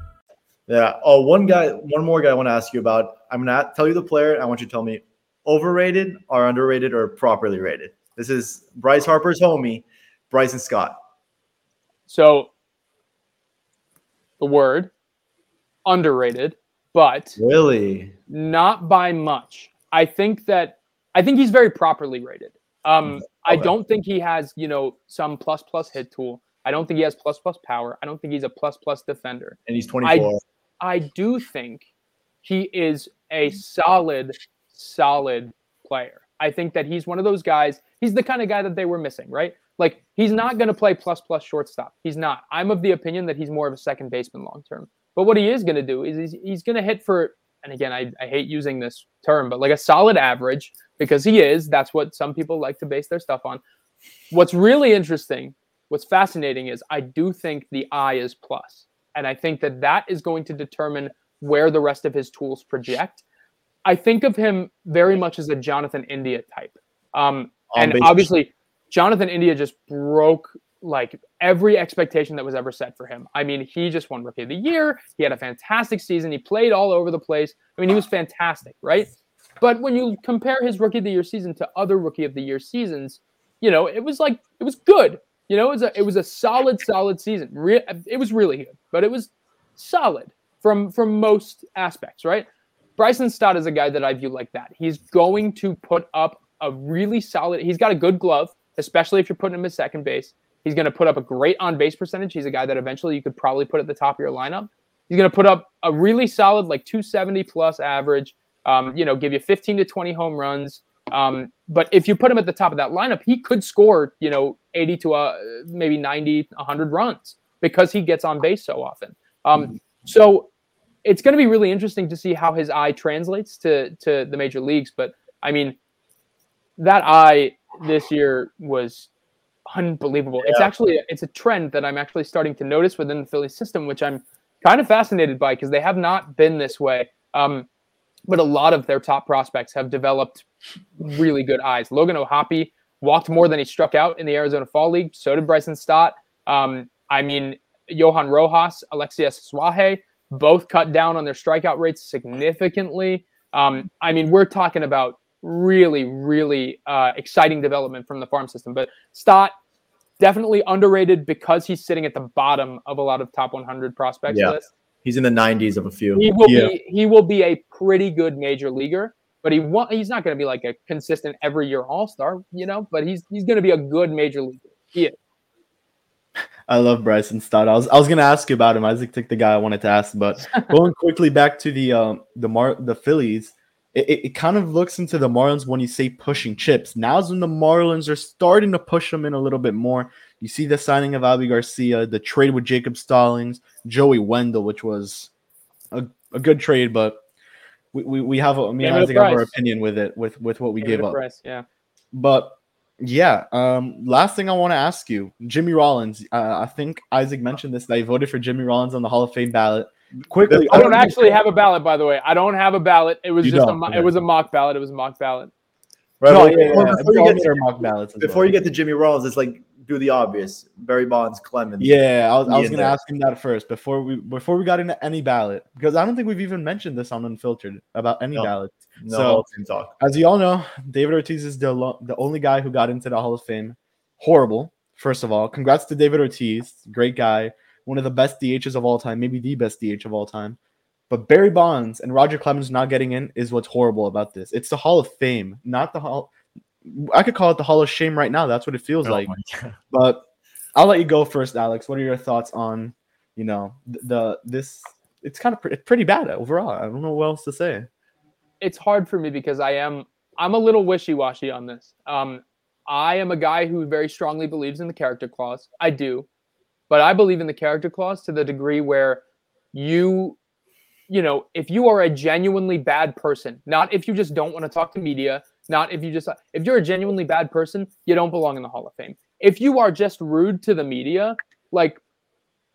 Yeah. Oh, one guy, one more guy I want to ask you about. I'm gonna tell you the player. I want you to tell me overrated or underrated or properly rated. This is Bryce Harper's homie, Bryson Stott. So the word underrated, but really not by much. I think that I think he's very properly rated. Um, okay. I don't think he has, you know, some plus plus hit tool. I don't think he has plus plus power. I don't think he's a plus plus defender. And he's 24. I, I do think he is a solid, solid player. I think that he's one of those guys. He's the kind of guy that they were missing, right? Like he's not going to play plus plus shortstop. He's not. I'm of the opinion that he's more of a second baseman long term. But what he is going to do is he's, he's going to hit for, and again, I, I hate using this term, but like a solid average because he is. That's what some people like to base their stuff on. What's really interesting, what's fascinating is I do think the eye is plus, and I think that that is going to determine where the rest of his tools project. I think of him very much as a Jonathan India type, um, and obviously Jonathan India just broke like every expectation that was ever set for him. I mean, he just won Rookie of the Year. He had a fantastic season. He played all over the place. I mean, he was fantastic, right? But when you compare his rookie of the year season to other rookie of the year seasons, you know, it was like it was good. You know, it was a it was a solid, solid season. Re- it was really good, but it was solid from from most aspects, right? Bryson Stott is a guy that I view like that. He's going to put up a really solid. He's got a good glove, especially if you're putting him at second base. He's going to put up a great on base percentage. He's a guy that eventually you could probably put at the top of your lineup. He's going to put up a really solid, like 270 plus average um, you know, give you 15 to 20 home runs. Um, but if you put him at the top of that lineup, he could score, you know, 80 to uh, maybe 90, 100 runs because he gets on base so often. Um, mm-hmm. So it's going to be really interesting to see how his eye translates to to the major leagues. But I mean, that eye this year was unbelievable. It's actually it's a trend that I'm actually starting to notice within the Philly system, which I'm kind of fascinated by because they have not been this way. Um, but a lot of their top prospects have developed really good eyes. Logan O'Hoppe walked more than he struck out in the Arizona Fall League. So did Bryson Stott. Um, I mean, Johan Rojas, Alexeis Azuaje, both cut down on their strikeout rates significantly. Um, I mean, we're talking about really, really uh, exciting development from the farm system. But Stott definitely underrated because he's sitting at the bottom of a lot of top 100 prospects Yeah. lists. He's in the 90s of a few. He will Yeah. be he will be a pretty good major leaguer, but he wa- he's not going to be like a consistent every year All Star, you know. But he's he's going to be a good major leaguer. He is. I love Bryson Stott. I was I was gonna ask you about him. Isaac took the guy I wanted to ask, but going quickly back to the um the Mar the Phillies, it, it, it kind of looks into the Marlins when you say pushing chips. Now's when the Marlins are starting to push them in a little bit more. You see the signing of Albie Garcia, the trade with Jacob Stallings, Joey Wendle, which was a, a good trade, but we, we, we have a, me Gave and Isaac have our opinion with it with with what we Give gave up. price, Yeah. But yeah, um, last thing I want to ask you, Jimmy Rollins. Uh, I think Isaac mentioned this. That he voted for Jimmy Rollins on the Hall of Fame ballot. Quickly, I don't actually have a ballot, by the way. I don't have a ballot. It was You just a mo- it was a mock ballot. It was a mock ballot. Right, No, well, yeah, well, yeah. Before, you get to, mock ballots. before well. you get to Jimmy Rollins, it's like do the obvious. Barry Bonds, Clemens. yeah, I was, I was gonna ask him that first before we before we got into any ballot because I don't think we've even mentioned this on Unfiltered about any No. ballot. No So- Hall of Fame talk. As you all know, David Ortiz is the lo- the only guy who got into the Hall of Fame. Horrible. First of all, congrats to David Ortiz, great guy, one of the best DHs of all time, maybe the best DH of all time. But Barry Bonds and Roger Clemens not getting in is what's horrible about this. It's the Hall of Fame, not the Hall. I could call it the Hall of Shame right now. That's what it feels Oh like. But I'll let you go first, Alex. What are your thoughts on, you know, the this? It's kind of pre- it's pretty bad overall. I don't know what else to say. it's hard for me because I am I'm a little wishy-washy on this. Um, I am a guy who very strongly believes in the character clause. I do, but I believe in the character clause to the degree where you, you know, if you are a genuinely bad person, not if you just don't want to talk to media, not if you just if you're a genuinely bad person, you don't belong in the Hall of Fame. If you are just rude to the media, like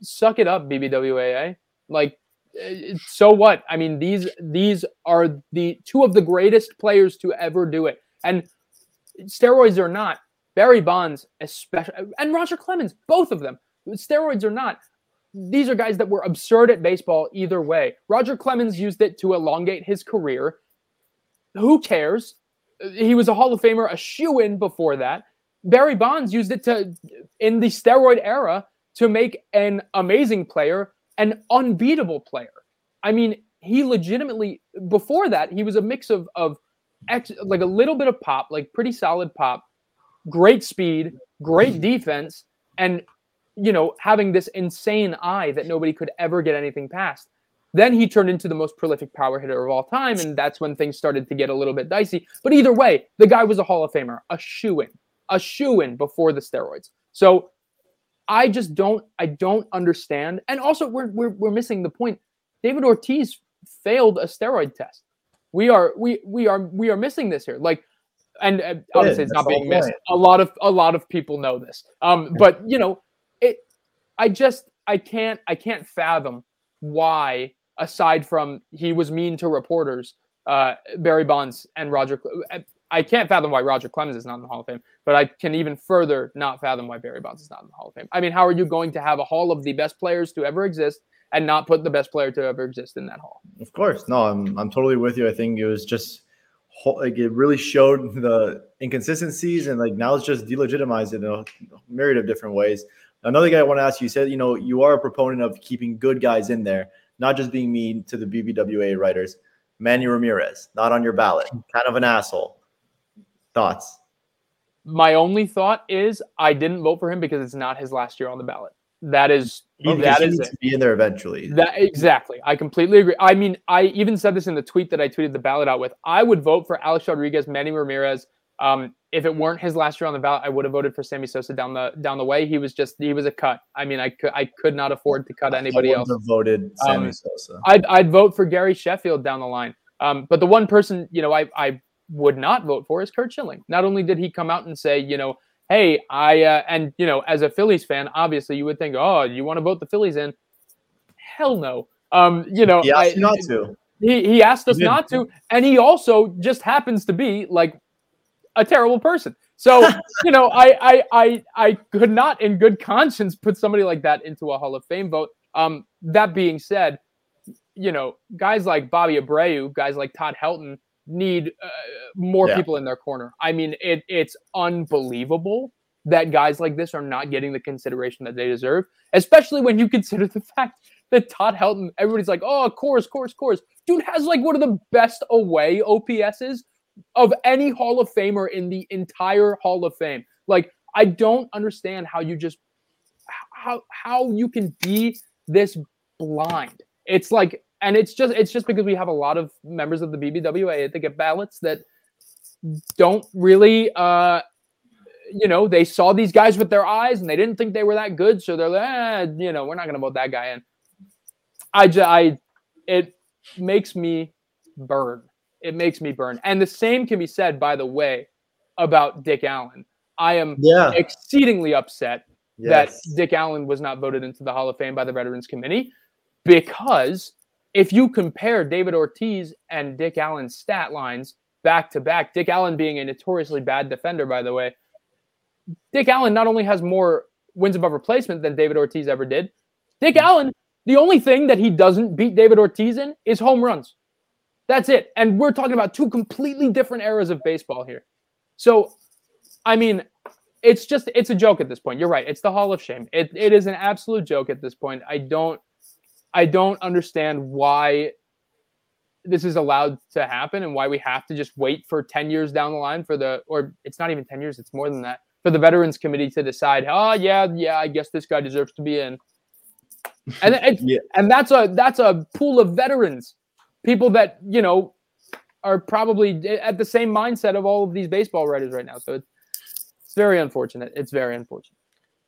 suck it up, BBWAA. Like uh, so what? I mean, these these are the two of the greatest players to ever do it. And steroids or not, Barry Bonds, especially, and Roger Clemens, both of them, steroids or not, these are guys that were absurd at baseball either way. Roger Clemens used it to elongate his career. Who cares? He was a Hall of Famer, a shoe in before that. Barry Bonds used it to, in the steroid era, to make an amazing player an unbeatable player. I mean, he legitimately before that he was a mix of of ex, like a little bit of pop, like pretty solid pop, great speed, great mm-hmm. defense, and you know having this insane eye that nobody could ever get anything past. Then he turned into the most prolific power hitter of all time, and that's when things started to get a little bit dicey. But either way, the guy was a Hall of Famer, a shoe in, a shoe in before the steroids. So I just don't I don't understand. And also we're we're we're missing the point. David Ortiz failed a steroid test. We are we we are we are missing this here. Like and uh, obviously it's not being missed. point. A lot of a lot of people know this. Um but you know, I just I can't I can't fathom why aside from he was mean to reporters uh Barry Bonds and Roger I can't fathom why Roger Clemens is not in the Hall of Fame, but I can even further not fathom why Barry Bonds is not in the Hall of Fame. I mean, how are you going to have a hall of the best players to ever exist and not put the best player to ever exist in that hall? Of course, no, I'm I'm totally with you. I think it was just like it really showed the inconsistencies, and like now it's just delegitimized in a myriad of different ways. Another guy I want to ask you, you said you know you are a proponent of keeping good guys in there, not just being mean to the BBWA writers. Manny Ramirez, not on your ballot, kind of an asshole. Thoughts? My only thought is I didn't vote for him because it's not his last year on the ballot. That is oh, He, that is needs it. to be in there eventually. That exactly. I completely agree. I mean, I even said this in the tweet that I tweeted the ballot out with. I would vote for Alex Rodriguez, Manny Ramirez. Um, if it weren't his last year on the ballot, I would have voted for Sammy Sosa down the down the way. He was just he was a cut. I mean, I could I could not afford to cut anybody I else. have voted Sammy Um, Sosa. I'd I'd vote for Gary Sheffield down the line. Um, but the one person, you know, I I would not vote for is Curt Schilling. Not only did he come out and say, you know, hey, I uh, and you know, as a Phillies fan, obviously you would think, oh, you want to vote the Phillies in? Hell no. Um, you know, He asked I, not to. he he asked us not to, and he also just happens to be like a terrible person. So you know, I I I I could not, in good conscience, put somebody like that into a Hall of Fame vote. Um, that being said, you know, guys like Bobby Abreu, guys like Todd Helton need uh, more Yeah. people in their corner. I mean, it it's unbelievable that guys like this are not getting the consideration that they deserve, especially when you consider the fact that Todd Helton, everybody's like, oh, course, course, course. Dude has like one of the best away OPSs of any Hall of Famer in the entire Hall of Fame. Like, I don't understand how you just how how you can be this blind. It's like, and it's just it's just because we have a lot of members of the BBWA that get ballots that don't really uh you know they saw these guys with their eyes and they didn't think they were that good so they're like eh, you know we're not going to vote that guy in i just i it makes me burn it makes me burn and the same can be said by the way about dick allen i am Yeah. exceedingly upset Yes. that Dick Allen was not voted into the Hall of Fame by the Veterans Committee because if you compare David Ortiz and Dick Allen's stat lines back to back, Dick Allen being a notoriously bad defender, by the way, Dick Allen not only has more wins above replacement than David Ortiz ever did, Dick mm. Allen, the only thing that he doesn't beat David Ortiz in is home runs. That's it. And we're talking about two completely different eras of baseball here. So, I mean, it's just it's a joke at this point. You're right. It's the Hall of Shame. It it is an absolute joke at this point. I don't I don't understand why this is allowed to happen and why we have to just wait for 10 years down the line for the or it's not even 10 years, it's more than that. For the Veterans Committee to decide, oh yeah, yeah, I guess this guy deserves to be in. And it, Yeah. and that's a that's a pool of veterans, people that, you know, are probably at the same mindset of all of these baseball writers right now. So it's it's very unfortunate. It's very unfortunate.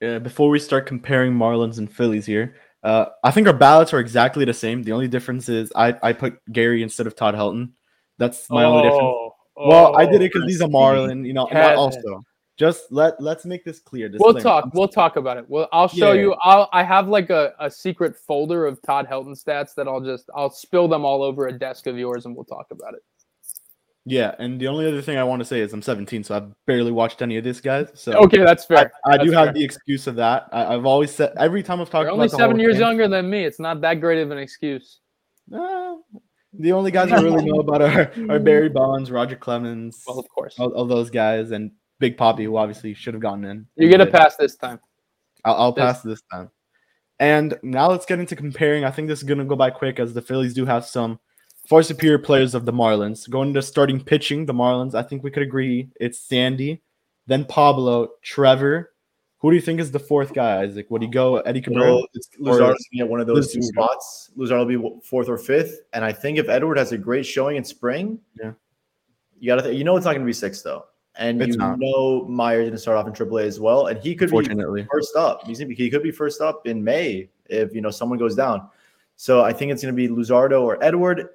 uh, before we start comparing Marlins and Phillies here, uh, I think our ballots are exactly the same. The only difference is I, I put Gary instead of Todd Helton. That's my only difference. Oh, Well, I did it because he's a Marlin, you know. and Kevin. also, just let let's make this clear. We'll talk. We'll talk about it. Well, I'll show Yeah. you. I'll. I have like a, a secret folder of Todd Helton stats that I'll just I'll spill them all over a desk of yours and we'll talk about it. Yeah, and the only other thing I want to say is I'm 17, so I've barely watched any of this guys. So Okay, that's fair. I do That's have fair. the excuse of that. I, I've always said every time I've talked You're only seven years Fame- younger than me. It's not that great of an excuse. Uh, the only guys I really know about are, are Barry Bonds, Roger Clemens, Well, of course. all, all those guys, and Big Poppy, who obviously should have gotten in. You get a But pass this time. I'll, I'll This- pass this time. And now let's get into comparing. I think this is going to go by quick as the Phillies do have some far superior players of the Marlins. Going to starting pitching, the Marlins, I think we could agree it's Sandy, then Pablo, Trevor. Who do you think is the fourth guy, Isaac? Would he go Eddie Cabrera? Well, it's Luzardo's going to get one of those two spots. Luzardo will be fourth or fifth. And I think if Edward has a great showing in spring, Yeah. you got to th- you know it's not going to be six though. And It's you not. know Meyer's going to start off in AAA as well, and he could be first up. He's gonna be, he could be first up in May if you know someone goes down. So I think it's going to be Luzardo or Edward,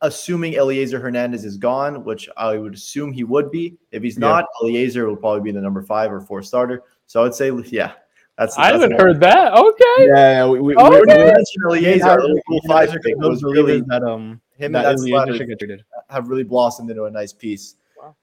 assuming Elieser Hernandez is gone, which I would assume he would be. If he's Yeah. not, Elieser will probably be the number five or four starter. So I would say, yeah, that's. I that's haven't my- heard that. Okay. Yeah, we, we, Oh, we, When you Okay. mentioned Elieser, Yeah, our five pick those was really that um him that and that Elieser should get traded. have really blossomed into a nice piece.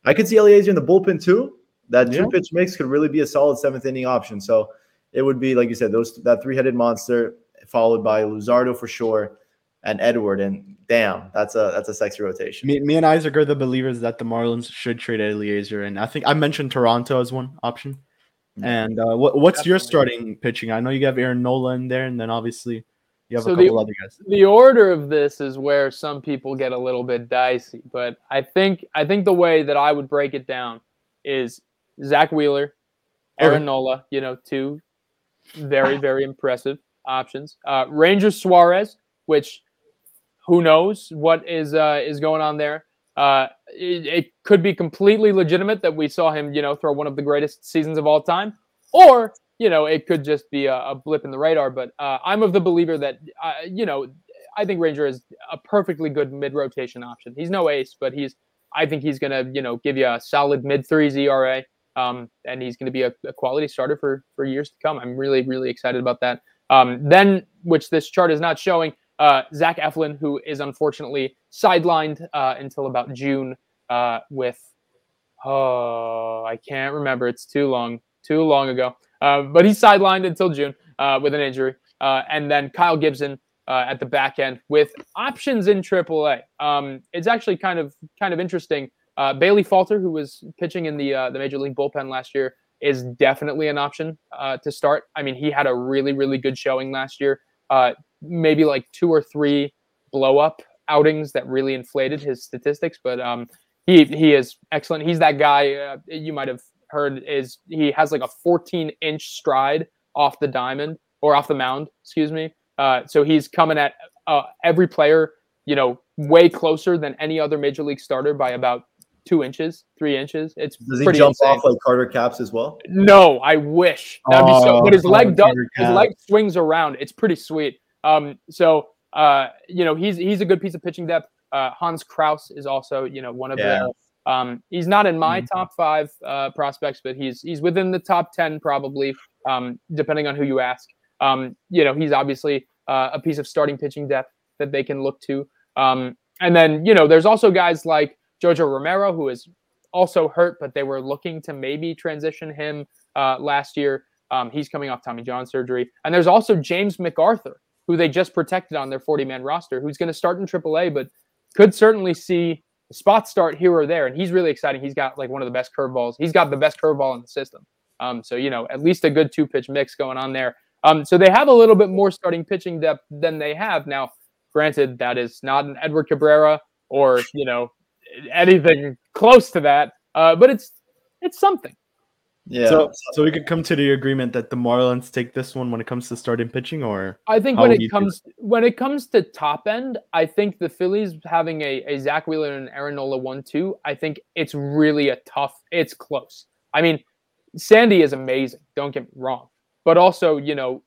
I could see Elieser in the bullpen too. That Yeah. two pitch mix could really be a solid seventh inning option. So it would be like you said, those that three headed monster followed by Luzardo for sure and Edward. And damn, that's a that's a sexy rotation. Me, me and Isaac are the believers that the Marlins should trade Elieser, and I think I mentioned Toronto as one option. And uh, what, what's your starting pitching? I know you have Aaron Nola in there, and then obviously you have So a the- other guys. the order of this is where some people get a little bit dicey, but I think I think the way that I would break it down is Zack Wheeler, Aaron Okay. Nola, you know, two very very impressive options. Uh, Ranger Suarez, which who knows what is uh, is going on there. Uh, it, it could be completely legitimate that we saw him, you know, throw one of the greatest seasons of all time, or you know, it could just be a, a blip in the radar. But uh, I'm of the believer that, uh, you know, I think Ranger is a perfectly good mid rotation option. He's no ace, but he's I think he's going to, you know, give you a solid mid threes ERA. Um, and he's going to be a, a, quality starter for for years to come. I'm really really excited about that. Um, then, which this chart is not showing, uh, Zach Eflin, who is unfortunately sidelined uh, until about June uh, with oh I can't remember. It's too long, too long ago. Uh, but he's sidelined until June uh, with an injury. Uh, and then Kyle Gibson at the back end with options in AAA. Um, it's actually kind of kind of interesting. Bailey Falter, who was pitching in the the major league bullpen last year, is definitely an option uh, to start. I mean, he had a really, really good showing last year. Uh, maybe like two or three blow up outings that really inflated his statistics, but um, he he is excellent. He's that guy uh, you might have heard is he has like a 14 inch stride off the diamond or off the mound, excuse me. Uh, so he's coming at uh, every player, you know, way closer than any other major league starter by about two inches, three inches. It's does he jump insane. off like Carter Capps as well? No, I wish that'd be so. But his leg does. His leg swings around. It's pretty sweet. Um, so uh, you know, he's he's a good piece of pitching depth. Uh, Hans Crouse is also you know one of yeah. the. Um, he's not in my mm-hmm. top five uh, prospects, but he's he's within the top ten probably, um, depending on who you ask. Um, you know, he's obviously uh, a piece of starting pitching depth that they can look to. Um, and then you know, there's also guys like Jojo Romero, who is also hurt, but they were looking to maybe transition him uh, last year. Um, he's coming off Tommy John surgery. And there's also James McArthur, who they just protected on their 40 man roster, who's going to start in AAA, but could certainly see a spot start here or there. And he's really exciting. He's got like one of the best curveballs. He's got the best curveball in the system. Um, so, you know, at least a good two pitch mix going on there. Um, so they have a little bit more starting pitching depth than they have. Now, granted, that is not an Edward Cabrera or, you know, anything close to that. Uh, but it's it's something. Yeah. So, so we could come to the agreement that the Marlins take this one when it comes to starting pitching, or I think when it comes when it comes to top end, I think the Phillies having a, a Zack Wheeler and Aaron Nola one two, I think it's really a tough. It's close. I mean, Sandy is amazing. Don't get me wrong, but also you know,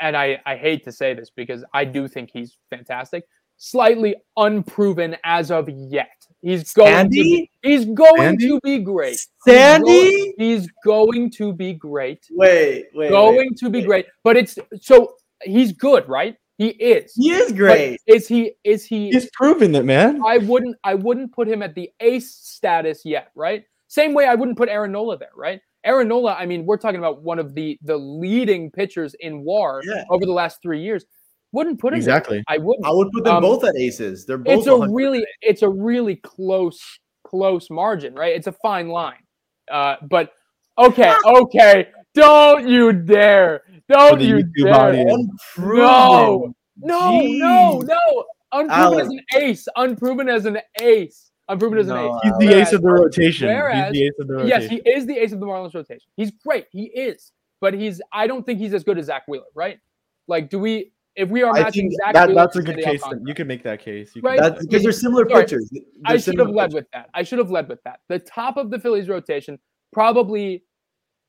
and I I hate to say this because I do think he's fantastic. Slightly unproven as of yet. He's going Sandy? to be, he's going Sandy? to be great. Sandy? He's going, he's going, to be great. Wait, wait. Going wait, to be wait. great. But it's so he's good, right? He is. He is great. But is he is he He's proven it, man. I wouldn't I wouldn't put him at the ace status yet, right? Same way I wouldn't put Aaron Nola there, right? Aaron Nola, I mean, we're talking about one of the the leading pitchers in WAR yeah. over the last three years. Wouldn't put it exactly. I wouldn't. I would put them um, both at aces. They're both. It's a really, it's a really close, close margin, right? It's a fine line. Uh, but okay, okay, don't you dare, don't you dare. No, no, Jeez. no, no. Unproven Alex. as an ace. Unproven as an ace. Unproven as an no, ace. He's the whereas, ace of the rotation. Whereas, the of the rotation. Yes, he is the ace of the Marlins rotation. He's great. He is. But he's I don't think he's as good as Zack Wheeler, right? Like, do we if we are matching Zack that, that's a good case. You can make that case. You right? That's because they're similar Sorry, pitchers. They're I should have led with that. I should have led with that. The top of the Phillies rotation probably,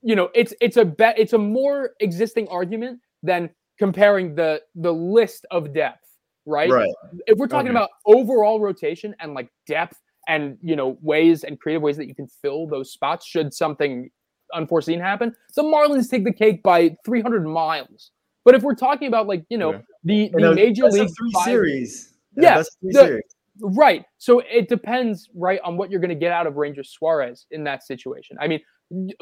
you know, it's it's a bet. It's a more existing argument than comparing the the list of depth. Right. Right. If we're talking okay. about overall rotation and like depth and you know ways and creative ways that you can fill those spots should something unforeseen happen, the Marlins take the cake by 300 miles. But if we're talking about like you know yeah. the the a, major league three five, series, yeah, three the, series. right. So it depends, right, on what you're going to get out of Ranger Suarez in that situation. I mean,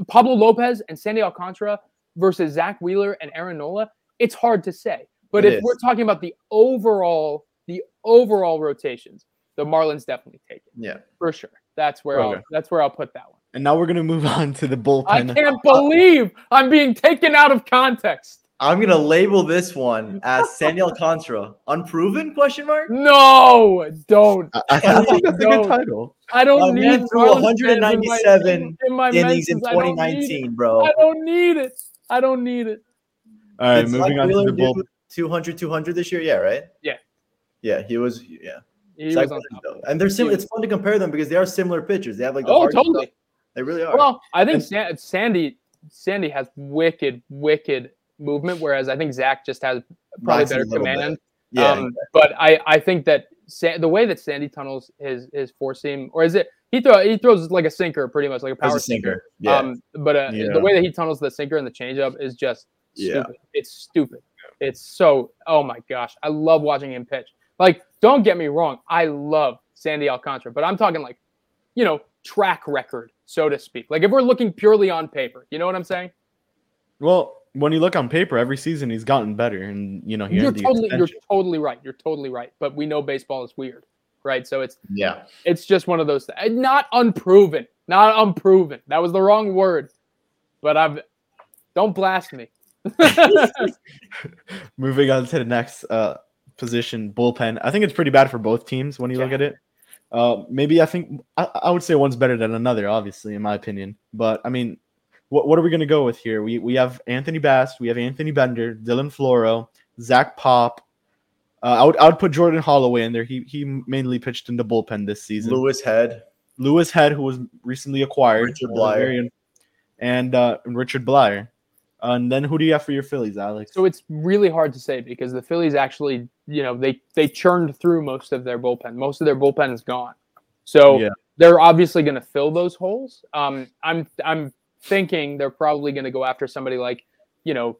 Pablo Lopez and Sandy Alcantara versus Zack Wheeler and Aaron Nola. It's hard to say. But it if is. we're talking about the overall the overall rotations, the Marlins definitely take it. Yeah, for sure. That's where okay. I'll that's where I'll put that one. And now we're gonna move on to the bullpen. I can't believe I'm being taken out of context. I'm gonna label this one as Sandy Alcantara. Unproven? Question mark. No, don't. I, I think that's don't. a good title. I don't need through 197 in my, in innings in 2019, bro. I don't need it. I don't need it. All right, it's moving like on to the bull. 200, 200 this year. Yeah, right. Yeah. Yeah, he was. Yeah. He was and they're similar. It's fun to compare them because they are similar pitchers. They have like the oh, totally. Stuff. They really are. Well, I think and, Sandy Sandy has wicked, wicked movement, whereas I think Zack just has probably better command. Yeah, Um, but I, I think that Sa- the way that Sandy tunnels his his four seam, or is it he throw he throws like a sinker pretty much like a power a sinker. Yeah. Um, but uh, Yeah. the way that he tunnels the sinker and the changeup is just Yeah. It's stupid. It's so oh my gosh, I love watching him pitch. Like, don't get me wrong, I love Sandy Alcantara, but I'm talking like, you know, track record, so to speak. Like if we're looking purely on paper, you know what I'm saying? Well, when you look on paper, every season he's gotten better, and you know he You're totally you're totally right. You're totally right. But we know baseball is weird, right? So it's yeah. it's just one of those things. not unproven, not unproven. That was the wrong word. But I've don't blast me. Moving on to the next uh, position, bullpen. I think it's pretty bad for both teams when you look at it. Uh, maybe I think I, I would say one's better than another, obviously, in my opinion. But I mean, what what are we gonna go with here? We we have Anthony Bass, we have Anthony Bender, Dylan Floro, Zach Pop. Uh, I would I would put Jordan Holloway in there. He he mainly pitched in the bullpen this season. Louis Head. Louis Head, who was recently acquired, Richard uh, Bleier. very- and uh, Richard Bleier. and then who do you have for your Phillies, Alex? So it's really hard to say because the Phillies actually, you know, they they churned through most of their bullpen. Most of their bullpen is gone. So Yeah. they're obviously going to fill those holes. Um, I'm I'm thinking they're probably going to go after somebody like, you know,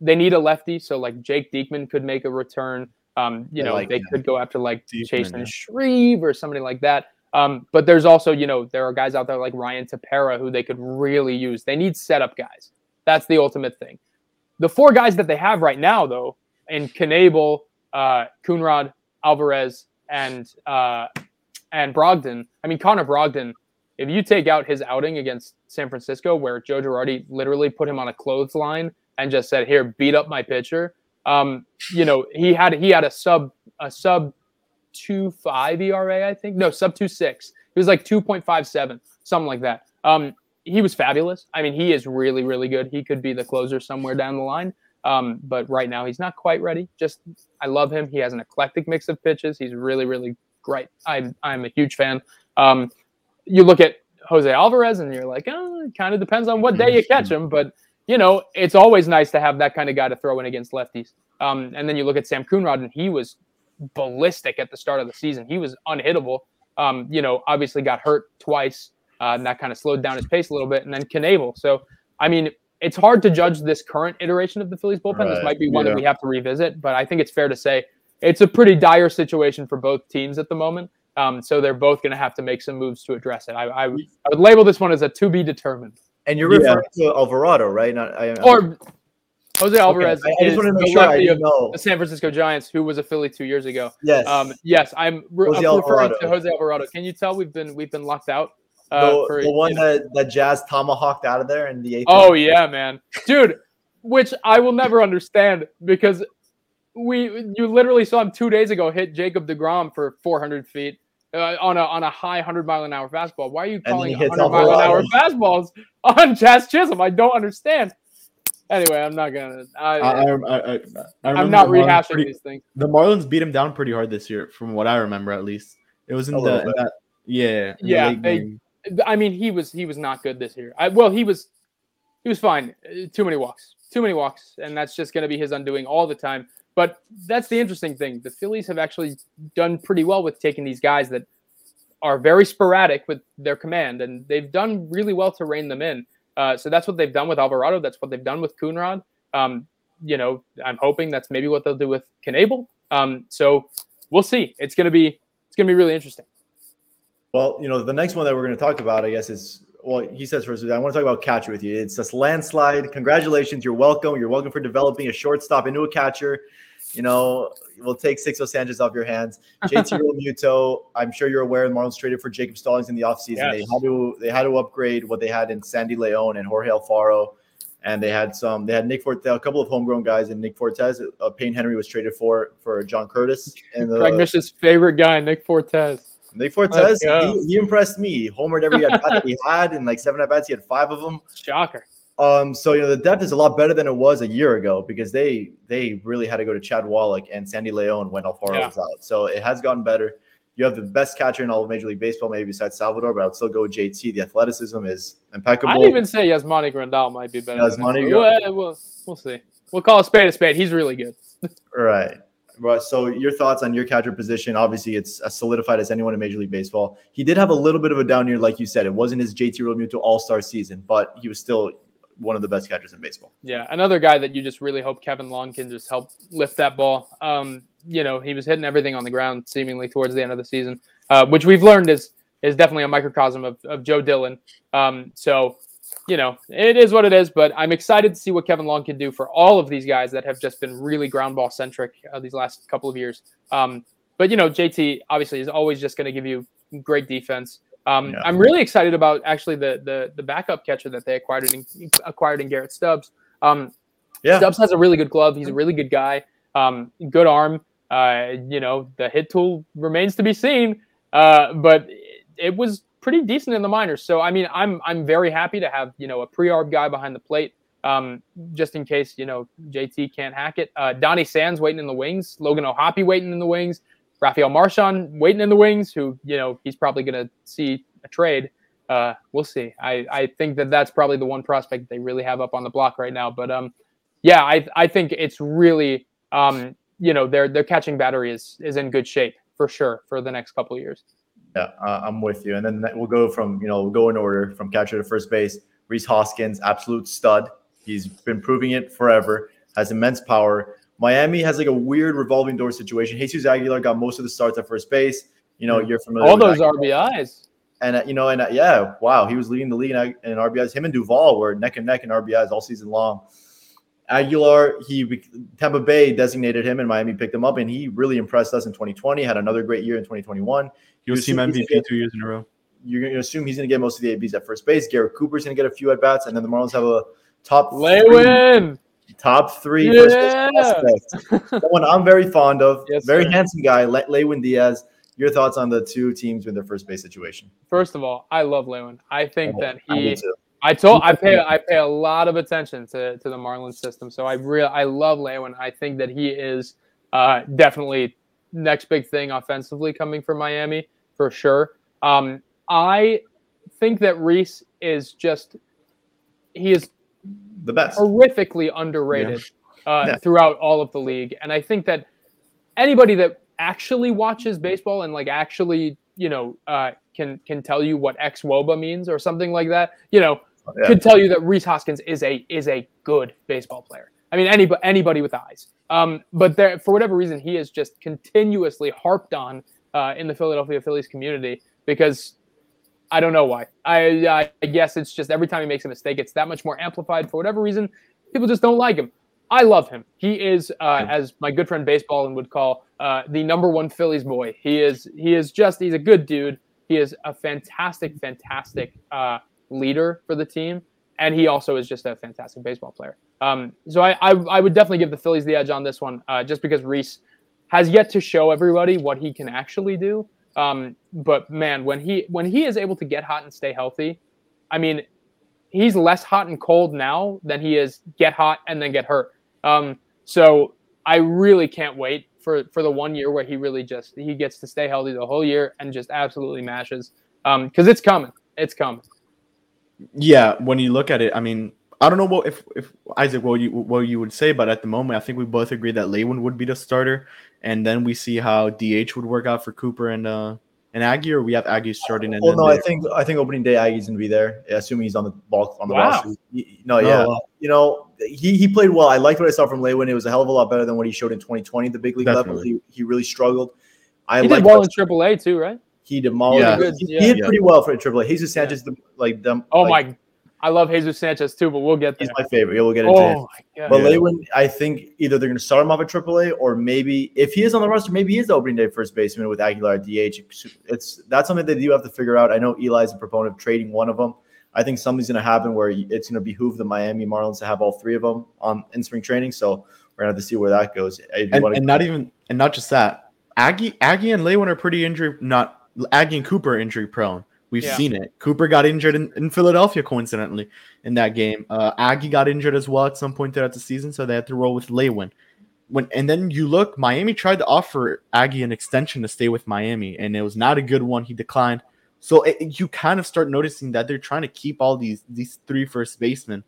they need a lefty, so like Jake Diekman could make a return. Um, you know, like they could go after like Diekman, Chase yeah. and Shreve or somebody like that. Um, but there's also, you know, there are guys out there like Ryan Tepera who they could really use. They need setup guys. That's the ultimate thing. The four guys that they have right now, though, in Knable, uh, Coonrod, Alvarez, and uh, and Brogdon. I mean, Connor Brogdon. If you take out his outing against San Francisco, where Joe Girardi literally put him on a clothesline and just said, "Here, beat up my pitcher," um, you know, he had he had a sub a sub two five ERA, I think. No, sub two six. He was like two point five seven, something like that. Um, he was fabulous. I mean, he is really, really good. He could be the closer somewhere down the line. Um, but right now he's not quite ready. Just I love him. He has an eclectic mix of pitches. He's really, really great. I'm I'm a huge fan. Um, you look at Jose Alvarez and you're like, oh, it kind of depends on what day you catch him. But you know, it's always nice to have that kind of guy to throw in against lefties. Um, and then you look at Sam Coonrod and he was ballistic at the start of the season. He was unhittable. Um, you know, obviously got hurt twice, uh, and that kind of slowed down his pace a little bit. And then Knable. So, I mean, it's hard to judge this current iteration of the Phillies bullpen. This might be one yeah. that we have to revisit, but I think it's fair to say it's a pretty dire situation for both teams at the moment. Um, so they're both going to have to make some moves to address it. I, I, I would label this one as a to be determined. And you're Yeah. referring to Alvarado, right? Not, I, Or Jose Alvarez I, I is just want to the make sure I lefty of know. the San Francisco Giants, who was a Philly two years ago. Yes. Um, yes, I'm, re- Jose I'm referring to Alvarado. Jose Alvarado. Can you tell we've been we've been locked out? Uh, the, for, the one you know- that, that Jazz tomahawked out of there in the eighth. Oh inning. yeah, man, dude. Which I will never understand because we you literally saw him two days ago hit Jacob deGrom for 400 feet uh, on a on a high 100 mile an hour fastball. Why are you calling 100 mile an hour Alvarado. fastballs on Jazz Chisholm? I don't understand. Anyway, I'm not gonna. I, I, I, I, I, I I'm not Marlins rehashing pretty- these things. The Marlins beat him down pretty hard this year, from what I remember at least. It was in A the in that yeah in Yeah, late they- I mean, he was he was not good this year. I, well, he was he was fine. Uh, Too many walks, too many walks, and that's just going to be his undoing all the time. But that's the interesting thing. The Phillies have actually done pretty well with taking these guys that are very sporadic with their command, and they've done really well to rein them in. Uh, so that's what they've done with Alvarado. That's what they've done with Coonrod. Um, you know, I'm hoping that's maybe what they'll do with Knable. Um, so we'll see. It's gonna be it's gonna be really interesting. Well, you know, the next one that we're going to talk about, I guess, is well, he says first, I want to talk about catcher with you. It's this landslide. Congratulations. You're welcome. You're welcome for developing a shortstop into a catcher. You know, we'll take Sixto Sanchez off your hands. JT Muto, I'm sure you're aware the Marlins traded for Jacob Stallings in the offseason. They had to they had to upgrade what they had in Sandy Leon and Jorge Alfaro. And they had some, they had Nick Forte, a couple of homegrown guys, and Nick Fortes. Uh, Payton Henry was traded for for John Curtiss. And the, Craig Mish's favorite guy, Nick Fortes. Nick Fortes, he, he impressed me. He homered every at bat that he had, in like seven at bats, he had five of them. Shocker. Um, so you know the depth is a lot better than it was a year ago because they they really had to go to Chad Wallach and Sandy Leon when Alfaro Yeah. was out. So it has gotten better. You have the best catcher in all of Major League Baseball, maybe besides Salvador, but I would still go with JT. The athleticism is impeccable. I'd even say Yasmani Grandal might be better. Yasmani. Grandal. Well, we'll, we'll see. We'll call a spade a spade. He's really good. right. So your thoughts on your catcher position? Obviously, it's as solidified as anyone in Major League Baseball. He did have a little bit of a down year, like you said. It wasn't his JT Realmuto All Star season, but he was still one of the best catchers in baseball. Yeah, another guy that you just really hope Kevin Long can just help lift that ball. Um, you know, he was hitting everything on the ground seemingly towards the end of the season, uh, which we've learned is is definitely a microcosm of, of Joe Dillon. Um, so, you know, it is what it is. But I'm excited to see what Kevin Long can do for all of these guys that have just been really ground ball centric uh, these last couple of years. Um, but you know, JT obviously is always just going to give you great defense. Um, Yeah. I'm really excited about actually the the the backup catcher that they acquired in acquired in Garrett Stubbs. Um, Yeah. Stubbs has a really good glove. He's a really good guy. Um, good arm. Uh, you know, the hit tool remains to be seen. Uh, but it, it was pretty decent in the minors. So I mean, I'm I'm very happy to have you know a pre-arb guy behind the plate. Um, just in case you know JT can't hack it. Uh, Donny Sands waiting in the wings. Logan O'Hoppe waiting in the wings. Rafael Marchand waiting in the wings. Who you know he's probably going to see a trade. Uh, we'll see. I, I think that that's probably the one prospect they really have up on the block right now. But um, yeah, I I think it's really um, you know their their catching battery is is in good shape for sure for the next couple years. Yeah, uh, I'm with you. And then we'll go from, you know, we'll go in order from catcher to first base. Rhys Hoskins, absolute stud. He's been proving it forever, has immense power. Miami has like a weird revolving door situation. Jesus Aguilar got most of the starts at first base. You know, you're familiar All those Aguilar. RBIs. And, uh, you know, and uh, yeah, wow, he was leading the league in, in RBIs. Him and Duvall were neck and neck in RBIs all season long. Aguilar, he Tampa Bay designated him, and Miami picked him up, and he really impressed us in 2020. Had another great year in 2021. He was You team assume he's MVP gonna two years in a row. You're going to assume he's going to get most of the ABs at first base. Garrett Cooper's going to get a few at bats, and then the Marlins have a top three, Lewin. top three first base Yeah. prospects. Someone I'm very fond of, Yes, very sir. handsome guy, Le- Lewin Diaz. Your thoughts on the two teams with their first base situation? First of all, I love Lewin. I think that I do he. too. I told I pay I pay a lot of attention to, to the Marlins system. So I real I love Lewin. I think that he is uh, definitely next big thing offensively coming from Miami for sure. Um, I think that Rhys is just he is The best. horrifically underrated uh, Yeah. throughout all of the league. And I think that anybody that actually watches baseball and like actually, you know, uh, can can tell you what xwOBA means or something like that, you know, Yeah. could tell you that Rhys Hoskins is a is a good baseball player. I mean, anybody anybody with eyes. Um, but there, for whatever reason, he is just continuously harped on uh, in the Philadelphia Phillies community because I don't know why. I, I guess it's just every time he makes a mistake, it's that much more amplified. For whatever reason, people just don't like him. I love him. He is, uh, as my good friend Baseball would call, uh, the number one Phillies boy. He is. He is just. He's a good dude. He is a fantastic, fantastic uh, leader for the team, and he also is just a fantastic baseball player. Um, so I, I, I would definitely give the Phillies the edge on this one, uh, just because Rhys has yet to show everybody what he can actually do. Um, but man, when he when he is able to get hot and stay healthy, I mean, he's less hot and cold now than he is get hot and then get hurt. Um, so I really can't wait for for the one year where he really just he gets to stay healthy the whole year and just absolutely mashes. Um, because it's coming, it's coming. Yeah, when you look at it, I mean, I don't know what if if Isaac what you what you would say, but at the moment, I think we both agree that Lewin would be the starter, and then we see how DH would work out for Cooper and uh and Aggie, or we have Aggie starting. And Well, then no, I think I think opening day Aggie's gonna be there, assuming he's on the ball on the Wow. roster. He- No, yeah, wow. you know he he played well. I liked what I saw from Lewin. It was a hell of a lot better than what he showed in 2020 at the big league level. He, he really struggled. I He did well in AAA too, right? He demolished. Yeah. Good, He, he yeah. hit Yeah. pretty well for AAA. Jesus Sanchez, the, like them. Oh like, my, I love Jesus Sanchez too, but we'll get there. he's my favorite. Yeah, we'll get into oh him. Oh my god. But Yeah. Lewin, I think either they're going to start him off at AAA, or maybe if he is on the roster, maybe he is the opening day first baseman with Aguilar at DH. It's that's something that you have to figure out. I know Eli's a proponent of trading one of them. I think something's going to happen where it's going to behoove the Miami Marlins to have all three of them on in spring training. So we're going to have to see where that goes. And, and not even and not just that. Aggie Aggie and Lewin are pretty injury not Aggie and Cooper are injury prone. We've Yeah. seen it. Cooper got injured in, in Philadelphia coincidentally in that game. Uh, Aggie got injured as well at some point throughout the season, so they had to roll with Lewin. When and then you look, Miami tried to offer Aggie an extension to stay with Miami, and it was not a good one. He declined. So it, it- you kind of start noticing that they're trying to keep all these these three first basemen.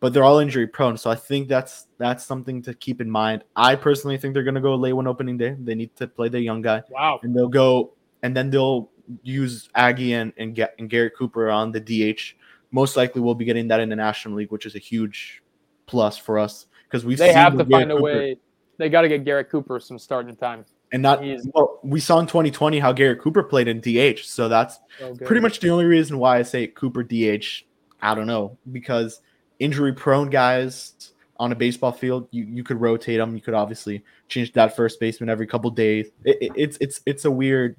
but they're all injury prone. So I think that's that's something to keep in mind. I personally think they're gonna go late one opening day. They need to play the young guy. Wow. And they'll go and then they'll use Aggie and and, get, and Garrett Cooper on the DH. Most likely we'll be getting that in the National League, which is a huge plus for us because we've They have to find Garrett a Cooper- way. They got to get Garrett Cooper some starting time. and not He's- well, we saw in 2020 how Garrett Cooper played in DH, so that's So pretty much the only reason why I say Cooper DH. I don't know because injury prone guys on a baseball field, you, you could rotate them. You could obviously change that first baseman every couple days. It, it- it's it's it's a weird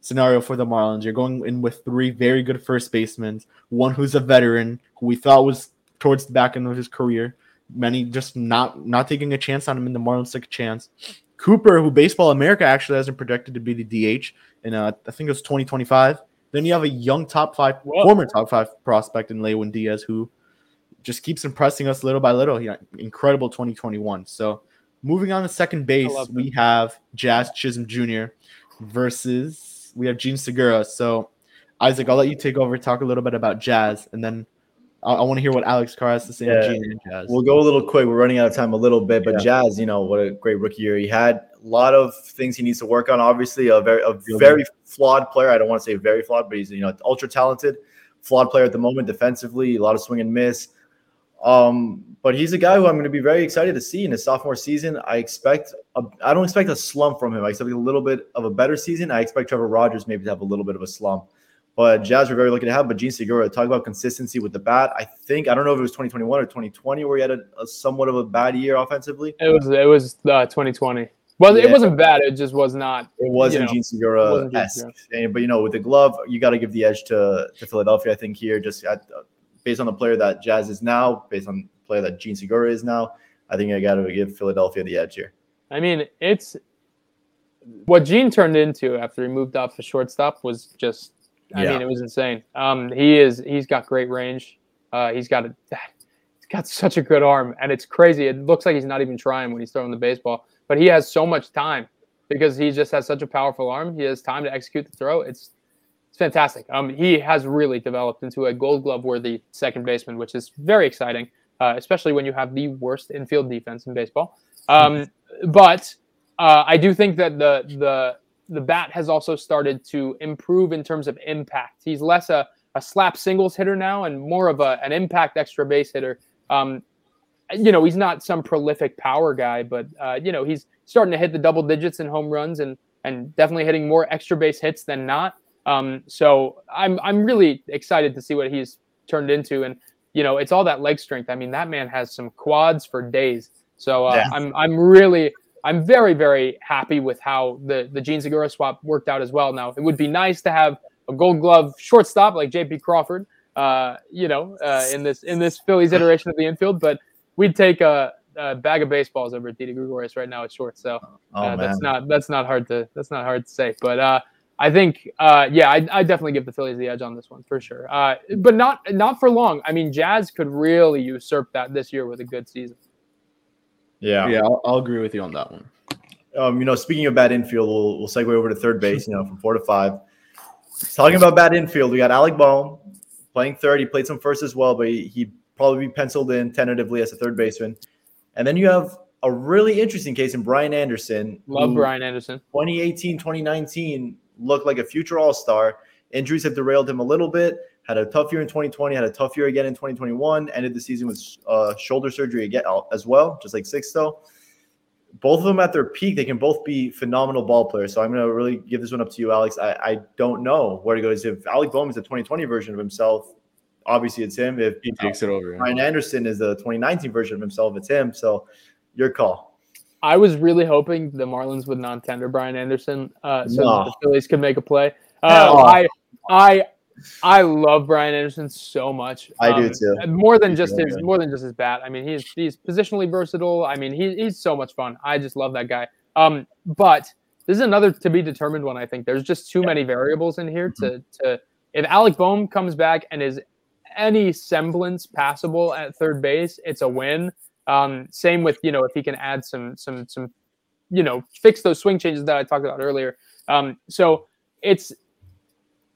scenario for the Marlins. You're going in with three very good first basemen, one who's a veteran who we thought was towards the back end of his career. Many just not not taking a chance on him, and the Marlins took a chance. Cooper, who Baseball America actually hasn't projected to be the DH in uh, I think it was 2025. Then you have a young top five, Whoa. former top five prospect in Lewin Diaz, who just keeps impressing us little by little. He incredible 2021. So moving on to second base, we have Jazz Chisholm Jr. versus we have Jean Segura. So Isaac, I'll let you take over, talk a little bit about Jazz, and then I, I want to hear what Alex Carr has to say Yeah. Jean and Jazz. We'll go a little quick. We're running out of time a little bit, but Yeah. Jazz, you know, what a great rookie year he had. A lot of things he needs to work on. Obviously, a very, a very flawed player. I don't want to say very flawed, but he's you know ultra talented, flawed player at the moment defensively. A lot of swing and miss. Um, but he's a guy who I'm going to be very excited to see in his sophomore season. I expect, a, I don't expect a slump from him. I expect a little bit of a better season. I expect Trevor Rogers maybe to have a little bit of a slump. But Jazz were very lucky to have. But Jean Segura, talk about consistency with the bat. I think I don't know if it was 2021 or 2020 where he had a, a somewhat of a bad year offensively. It was it was uh, 2020. Well, it wasn't bad. It just was not. It wasn't you know, Jean Segura esque, but you know, with the glove, you got to give the edge to to Philadelphia. I think here, just at, based on the player that Jazz is now, based on the player that Jean Segura is now, I think I got to give Philadelphia the edge here. I mean, it's what Jean turned into after he moved off the shortstop was just. I Yeah. mean, it was insane. Um, he is. He's got great range. Uh, he's got a. He's got such a good arm, and it's crazy. It looks like he's not even trying when he's throwing the baseball, but he has so much time because he just has such a powerful arm. He has time to execute the throw. It's it's fantastic. Um, he has really developed into a Gold Glove worthy second baseman, which is very exciting, uh, especially when you have the worst infield defense in baseball. Um, but uh, I do think that the the the bat has also started to improve in terms of impact. He's less a, a slap singles hitter now and more of a, an impact extra base hitter. Um, you know, he's not some prolific power guy, but uh, you know, he's starting to hit the double digits in home runs and and definitely hitting more extra base hits than not. Um, so I'm I'm really excited to see what he's turned into, and you know, it's all that leg strength. I mean, that man has some quads for days. So uh, Yeah. I'm I'm really I'm very very happy with how the the Jean Segura swap worked out as well. Now it would be nice to have a Gold Glove shortstop like J.P. Crawford, uh, you know, uh, in this in this Phillies iteration of the infield, but we'd take a, a bag of baseballs over Didi Gregorius right now at short. So Oh uh, that's not that's not hard to that's not hard to say. But uh, I think uh, yeah, I, I definitely give the Phillies the edge on this one for sure. Uh, but not not for long. I mean, Jazz could really usurp that this year with a good season. yeah. yeah, I'll, I'll agree with you on that one. Um, you know, speaking of bad infield, we'll, we'll segue over to third base. You know, from four to five. Talking about bad infield, we got Alec Bohm playing third. He played some first as well, but he, he probably be penciled in tentatively as a third baseman. And then you have a really interesting case in Brian Anderson. Love Brian Anderson. 2018, 2019 looked like a future All Star. Injuries have derailed him a little bit. Had a tough year in 2020. Had a tough year again in 2021. Ended the season with uh, shoulder surgery again as well, just like Six. Sixto. Both of them at their peak, they can both be phenomenal ball players. So I'm going to really give this one up to you, Alex. I, I don't know where to go. If Alec Bohm is the 2020 version of himself, obviously it's him. If He takes it over. Brian Anderson is the 2019 version of himself, it's him. So your call. I was really hoping the Marlins would non-tender Brian Anderson uh, so No. that the Phillies could make a play. Uh, Hell. I, I, I love Brian Anderson so much. I do Um, too. More than just his, more than just his bat. I mean, he's he's positionally versatile. I mean, he, he's so much fun. I just love that guy. Um, but this is another to be determined one. I think there's just too many variables in here to to. If Alec Bohm comes back and is any semblance passable at third base, it's a win. Um, same with you know if he can add some some some you know fix those swing changes that I talked about earlier. Um, so it's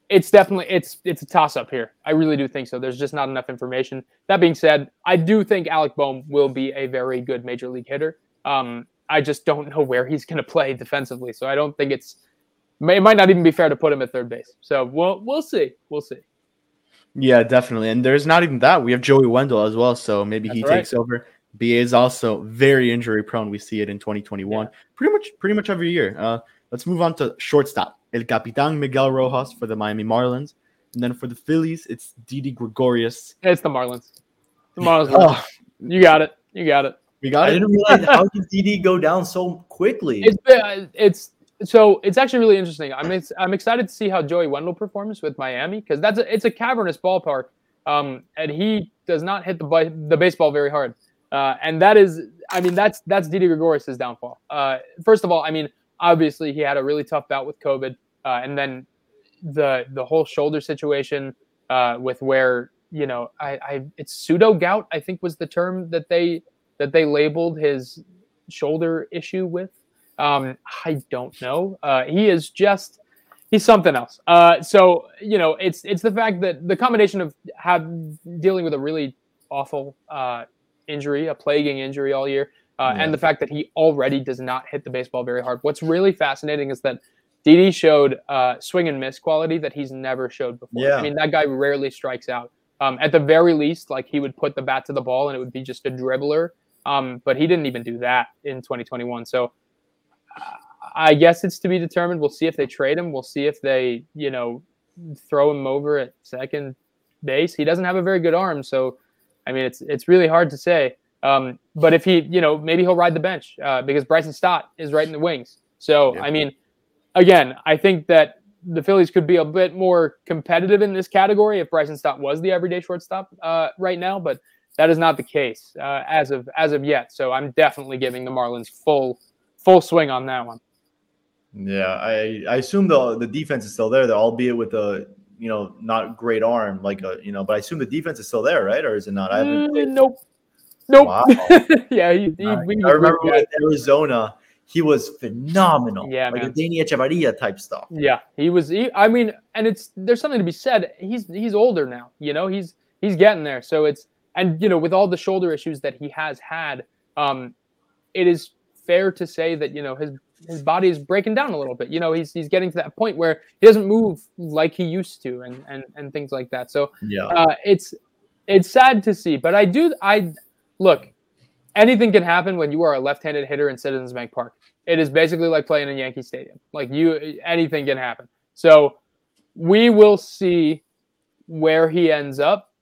it's definitely it's it's a toss up here. I really do think so. There's just not enough information. That being said, I do think Alec Bohm will be a very good major league hitter. Um, I just don't know where he's going to play defensively, so I don't think it's it might not even be fair to put him at third base. So we'll we'll see. We'll see. Yeah, definitely. And there's not even that. We have Joey Wendle as well, so maybe That's he right. takes over. BA is also very injury prone. We see it in 2021, pretty much pretty much every year. Uh, let's move on to shortstop. El Capitan Miguel Rojas for the Miami Marlins, and then for the Phillies, it's Didi Gregorius. It's the Marlins. The Marlins. Oh, You got it. You got it. we got it. I it. didn't realize how did DD go down so quickly. It's been- it's so it's actually really interesting. I'm ex- I'm excited to see how Joey Wendle performs with Miami because that's a, it's a cavernous ballpark, um, and he does not hit the the baseball very hard, uh, and that is I mean that's that's Didi Gregorius' downfall. Uh, first of all, I mean obviously he had a really tough bout with COVID, uh, and then the the whole shoulder situation uh, with where you know I, I it's pseudo gout I think was the term that they that they labeled his shoulder issue with. Um, I don't know. Uh, he is just he's something else. Uh, so you know, it's it's the fact that the combination of have dealing with a really awful injury, a plaguing injury all year, uh, and the fact that he already does not hit the baseball very hard. What's really fascinating is that Didi showed uh, swing and miss quality that he's never showed before. Yeah. I mean, that guy rarely strikes out. Um, at the very least, like he would put the bat to the ball and it would be just a dribbler. Um, but he didn't even do that in 2021. So uh, I guess it's to be determined. We'll see if they trade him. We'll see if they, you know, throw him over at second base. He doesn't have a very good arm, so I mean, it's it's really hard to say. Um, but if he, you know, maybe he'll ride the bench uh, because Bryson Stott is right in the wings. So I mean, again, I think that the Phillies could be a bit more competitive in this category if Bryson Stott was the everyday shortstop uh, right now, but that is not the case uh, as of as of yet. So I'm definitely giving the Marlins full full swing on that one. Yeah, I I assume the the defense is still there, though, albeit with a you know not great arm, like a you know. But I assume the defense is still there, right? Or is it not? I haven't. Mm, nope, nope. Wow. yeah, he, he, I, remember with Arizona, he was phenomenal. Yeah, like a man. Danny Echevarria type stuff. Yeah, he was. He, I mean, and it's there's something to be said. He's he's older now. You know, he's he's getting there. So it's and you know with all the shoulder issues that he has had, um, it is fair to say that you know his his body is breaking down a little bit. You know, he's he's getting to that point where he doesn't move like he used to, and and and things like that. So Yeah. uh, it's it's sad to see, but I do I look. Anything can happen when you are a left-handed hitter in Citizens Bank Park. It is basically like playing in Yankee Stadium. Like you, anything can happen. So we will see where he ends up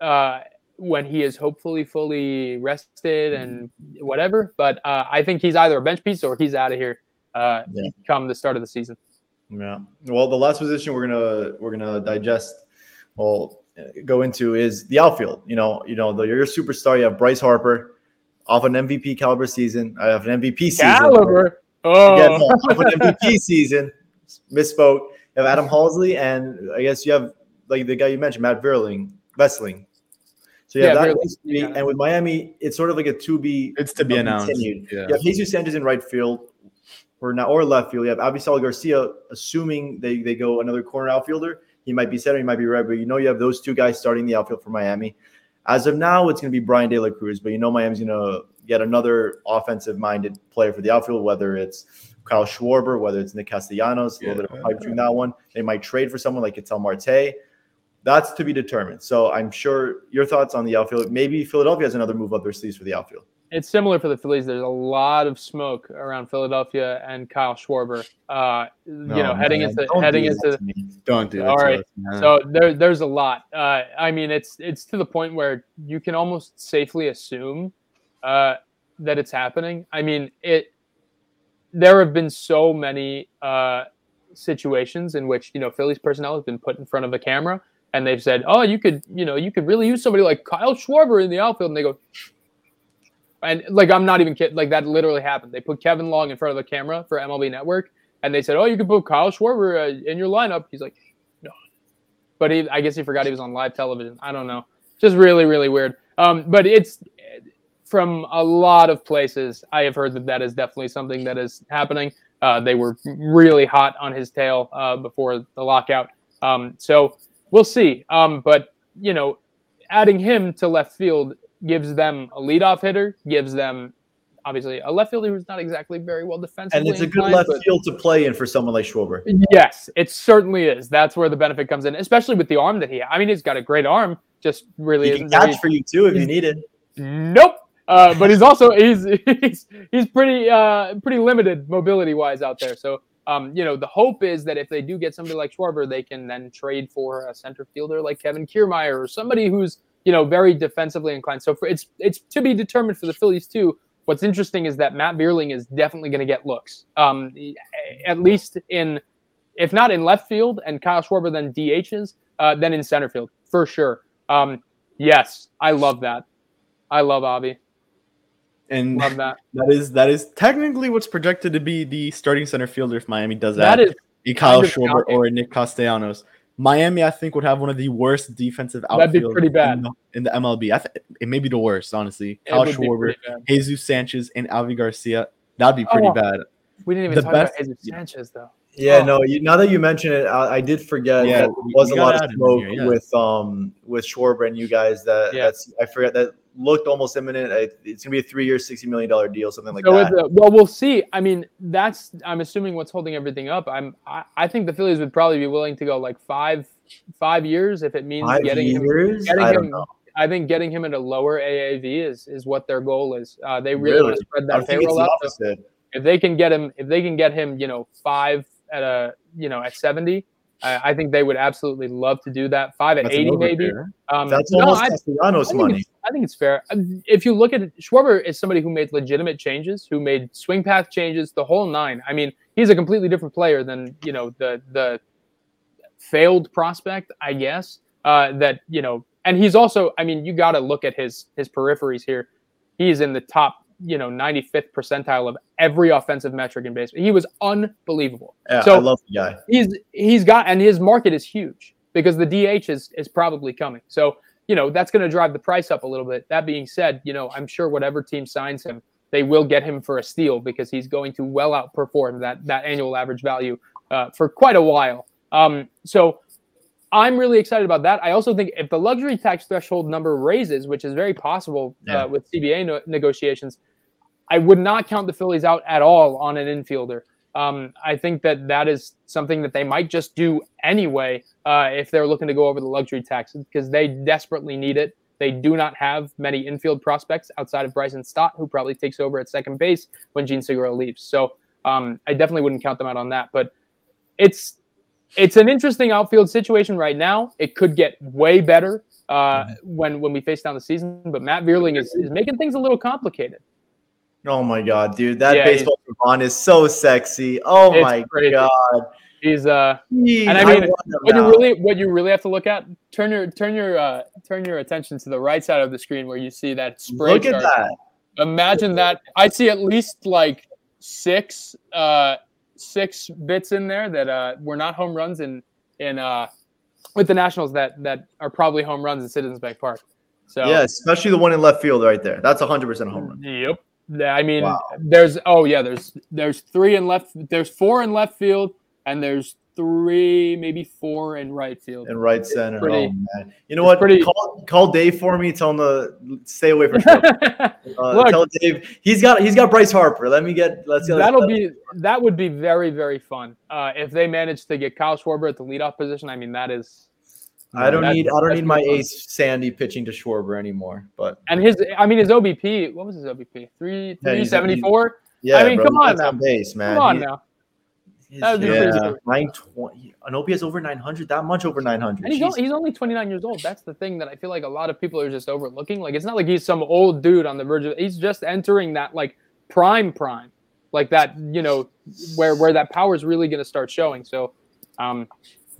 uh, when he is hopefully fully rested and whatever. But uh, I think he's either a bench piece or he's out of here uh, Yeah. come the start of the season. Yeah. Well, the last position we're gonna we're gonna digest, well, go into is the outfield. You know, you know, the, your superstar. You have Bryce Harper, off an MVP caliber season. I have an MVP season. Caliber. Oh, Again, no, off an MVP season. Misspoke. You have Adam Haseley, and I guess you have like the guy you mentioned, Matt Vierling, Vessling. So you have Yeah, that, Vierling, needs yeah. and with Miami, it's sort of like a to be. It's to be announced. continued. Yeah. You have Jesus Sanchez in right field, or now or left field. You have Avisail Garcia, assuming they, they go another corner outfielder. He might be center, he might be right, but you know you have those two guys starting the outfield for Miami. As of now, it's going to be Bryan De La Cruz, but you know Miami's going to get another offensive-minded player for the outfield, whether it's Kyle Schwarber, whether it's Nick Castellanos, a little bit of pipe dream that one. They might trade for someone like Ketel Marte. That's to be determined. So I'm sure your thoughts on the outfield. Maybe Philadelphia has another move up their sleeves for the outfield. It's similar for the Phillies. There's a lot of smoke around Philadelphia and Kyle Schwarber. Uh, you know, heading man, into don't heading do into that to me. Don't do that. All to us. So there, there's a lot. Uh, I mean, it's it's to the point where you can almost safely assume uh, that it's happening. I mean, it. There have been so many uh, situations in which you know Phillies personnel has been put in front of a camera and they've said, "Oh, you could, you know, you could really use somebody like Kyle Schwarber in the outfield," and they go. And like I'm not even kidding. Like that literally happened. They put Kevin Long in front of the camera for MLB Network, and they said, "Oh, you could put Kyle Schwarber uh, in your lineup." He's like, "No," but he, I guess he forgot he was on live television. I don't know. Just really, really weird. Um, but it's from a lot of places. I have heard that that is definitely something that is happening. Uh, they were really hot on his tail uh, before the lockout. Um, so we'll see. Um, but you know, adding him to left field gives them a leadoff hitter, gives them obviously a left fielder who's not exactly very well defensively. And it's a good inclined, left but- field to play in for someone like Schwarber. Yes, it certainly is. That's where the benefit comes in, especially with the arm that he. I mean, he's got a great arm. Just really He can catch for you too if you need it. Nope. Uh, but he's also he's he's he's pretty uh, pretty limited mobility wise out there. So um, you know the hope is that if they do get somebody like Schwarber, they can then trade for a center fielder like Kevin Kiermaier or somebody who's you know very defensively inclined. So for it's it's to be determined for the Phillies too. What's interesting is that Matt Vierling is definitely going to get looks, um, at least in if not in left field and Kyle Schwarber then DHs, uh, then in center field for sure. Um, yes, I love that. I love Avi. And Love that. that is that is technically what's projected to be the starting center fielder if Miami does That add is a Kyle kind Schwarber or a Nick Castellanos. Miami, I think, would have one of the worst defensive That'd be pretty bad. in the, in the MLB. I th- it may be the worst, honestly. It Kyle Schwarber, pretty. Jesus Sanchez, and Avi Garcia. That'd be pretty Oh, bad. We didn't even The talk best- about Jesus Sanchez though. Yeah, Oh. no. You, now that you mention it, I, I did forget Yeah, that there was a lot of add him in smoke here, yeah. with um with Schwarber and you guys. That Yeah. that's I forget that looked almost imminent. It's gonna be a three-year, sixty million dollar deal, something like so that. a, well, we'll see. I mean, that's I'm assuming what's holding everything up. I'm I, I think the Phillies would probably be willing to go like five five years if it means Five getting him. years? Getting I him. I think getting him at a lower AAV is is what their goal is. Uh, they really, want to spread that payroll out. If they can get him, if they can get him, you know, five at a, you know, at seventy, I, I think they would absolutely love to do that. Five at That's eighty, maybe. Um, That's no, almost I- Castellanos I think, money. it's, I think it's fair. Um, If you look at it, Schwarber is somebody who made legitimate changes, who made swing path changes, the whole nine. I mean, he's a completely different player than you know the the failed prospect, I guess. Uh, that you know, and he's also. I mean, you got to look at his his peripheries here. He's in the top, you know, 95th percentile of every offensive metric in baseball. He was unbelievable. Yeah, so I love the guy. he's he's got and his market is huge because the DH is is probably coming. So you know that's going to drive the price up a little bit. That being said, you know I'm sure whatever team signs him, they will get him for a steal because he's going to well outperform that that annual average value uh, for quite a while. Um, so I'm really excited about that. I also think if the luxury tax threshold number raises, which is very possible Yeah. uh, with CBA no- negotiations, I would not count the Phillies out at all on an infielder. Um, I think that that is something that they might just do anyway uh, if they're looking to go over the luxury tax because they desperately need it. They do not have many infield prospects outside of Bryson Stott, who probably takes over at second base when Jean Segura leaves. So um, I definitely wouldn't count them out on that. But it's it's an interesting outfield situation right now. It could get way better uh, when when we face down the season. But Matt Vierling is, is making things a little complicated. Oh my god, dude, that Yeah, baseball Savant is so sexy. Oh my crazy. god. He's uh Jeez, and I mean him what you really what you really have to look at turn your turn your uh, turn your attention to the right side of the screen where you see that spray Look at that. Imagine that. I see at least like six uh six bits in there that uh were not home runs in in uh with the Nationals that that are probably home runs in Citizens Bank Park. So Yeah, especially the one in left field right there. That's 100% a home run. Yep. Yeah, I mean, Wow. there's oh yeah, there's there's three in left, there's four in left field, and there's three, maybe four in right field. And right center. pretty- oh man. You know what? pretty- Call, call Dave for me. Tell him to stay away from. Uh, Look. tell Dave he's got he's got Bryce Harper. Let me get let's get That'll be that would be very very fun uh, if they manage to get Kyle Schwarber at the leadoff position. I mean, that is. I don't that- need I don't need my fun. ace Sandy pitching to Schwarber anymore. But And his, I mean, his OBP. What was his OBP? Three Yeah, three seventy four. yeah, I mean, bro, come on now. base, man. Come on He- now. his- That would be yeah, crazy. nine twenty. Anobi has over nine hundred. That much over nine hundred. And he's, only, he's only 29 years old. That's the thing that I feel like a lot of people are just overlooking. Like, it's not like he's some old dude on the verge of. He's just entering that like prime prime, like that. You know, where where that power is really going to start showing. So, um,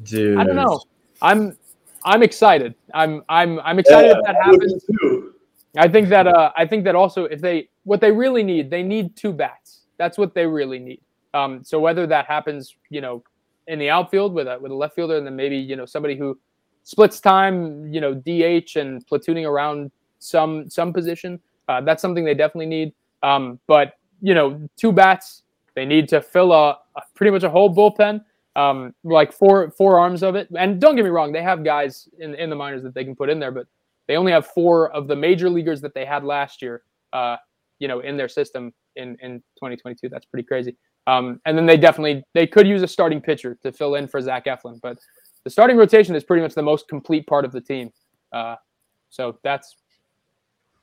Dude, I don't know. I'm I'm excited. I'm I'm I'm excited if that happens. Too. I think that uh, I think that also if they what they really need, they need two bats. That's what they really need. Um, so whether that happens, you know, in the outfield with a with a left fielder, and then maybe you know somebody who splits time, you know, DH and platooning around some some position, uh, that's something they definitely need. Um, but you know, two bats, they need to fill a, a pretty much a whole bullpen. Um, like four four arms of it. And don't get me wrong, they have guys in in the minors that they can put in there, but they only have four of the major leaguers that they had last year. Uh, you know, in their system in in 2022. That's pretty crazy. Um, and then they definitely they could use a starting pitcher to fill in for Zach Eflin, but the starting rotation is pretty much the most complete part of the team. Uh, so that's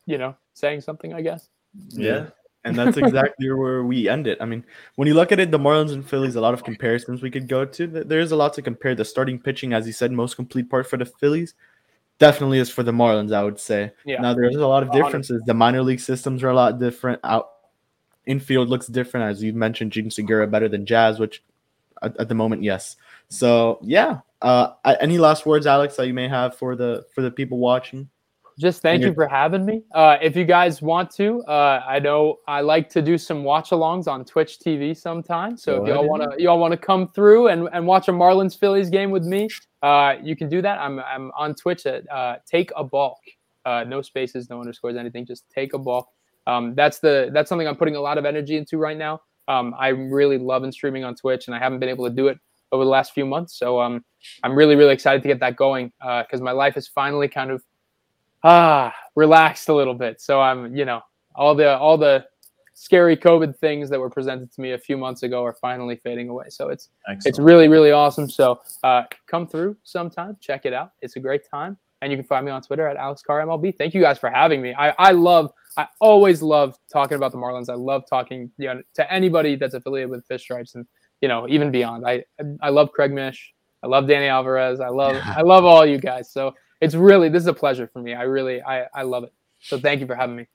you know saying something, I guess. Yeah. And that's exactly where we end it. I mean, when you look at it, the Marlins and Phillies, a lot of comparisons we could go to. There is a lot to compare. The starting pitching, as you said, most complete part for the Phillies definitely is for the Marlins, I would say. Yeah. Now there's a lot of differences. The minor league systems are a lot different. Out infield looks different, as you mentioned. Jean Segura better than Jazz, which at, at the moment, yes. So yeah. Uh, any last words, Alex, that you may have for the for the people watching? Just thank you for having me. Uh, if you guys want to, uh, I know I like to do some watch alongs on Twitch TV sometimes. So Go if y'all want to, y'all want to come through and, and watch a Marlins Phillies game with me, uh, you can do that. I'm I'm on Twitch at uh, Take a Balk. Uh, no spaces, no underscores, anything. Just take a balk. Um, that's the that's something I'm putting a lot of energy into right now. Um, I'm really loving streaming on Twitch, and I haven't been able to do it over the last few months. So um, I'm really really excited to get that going because my life is finally kind of ah relaxed a little bit. So i'm you know all the all the scary covid things that were presented to me a few months ago are finally fading away. So it's it's really really awesome. So uh come through sometime check it out. It's a great time. And you can find me on twitter at alexcarmlb. Thank you guys for having me. I i love i always love talking about the marlins. I love talking you know, to anybody that's affiliated with fish stripes and you know even beyond. I i love craig mish. I love danny alvarez. I love i love all you guys. So it's really this is a pleasure for me. I really I I love it. So thank you for having me.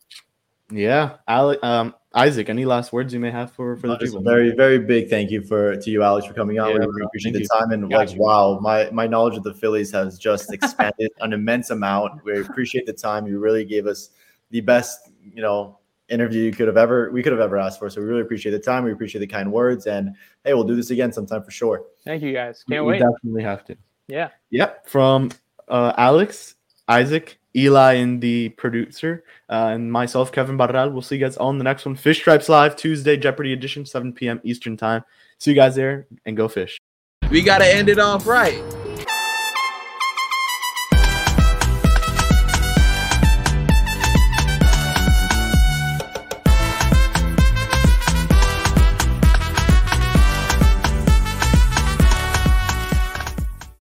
Yeah, Alex, um, Isaac. Any last words you may have for for the people? very, very big thank you for to you, Alex, for coming on. Yeah, we really appreciate Thank the time and Got like, you. wow, my my knowledge of the Phillies has just expanded an immense amount. We appreciate the time. You really gave us the best, you know, interview you could have ever we could have ever asked for. So we really appreciate the time. We appreciate the kind words, and hey, we'll do this again sometime for sure. Thank you guys. We- Can't we wait. definitely have to. Yeah. Yep. From uh, Alex, Isaac, Eli, and the producer, uh, and myself, Kevin Barral. We'll see you guys on the next one. Fish Stripes Live, Tuesday, Jeopardy edition, 7 p.m. Eastern Time. See you guys there and go fish. We got to end it off right.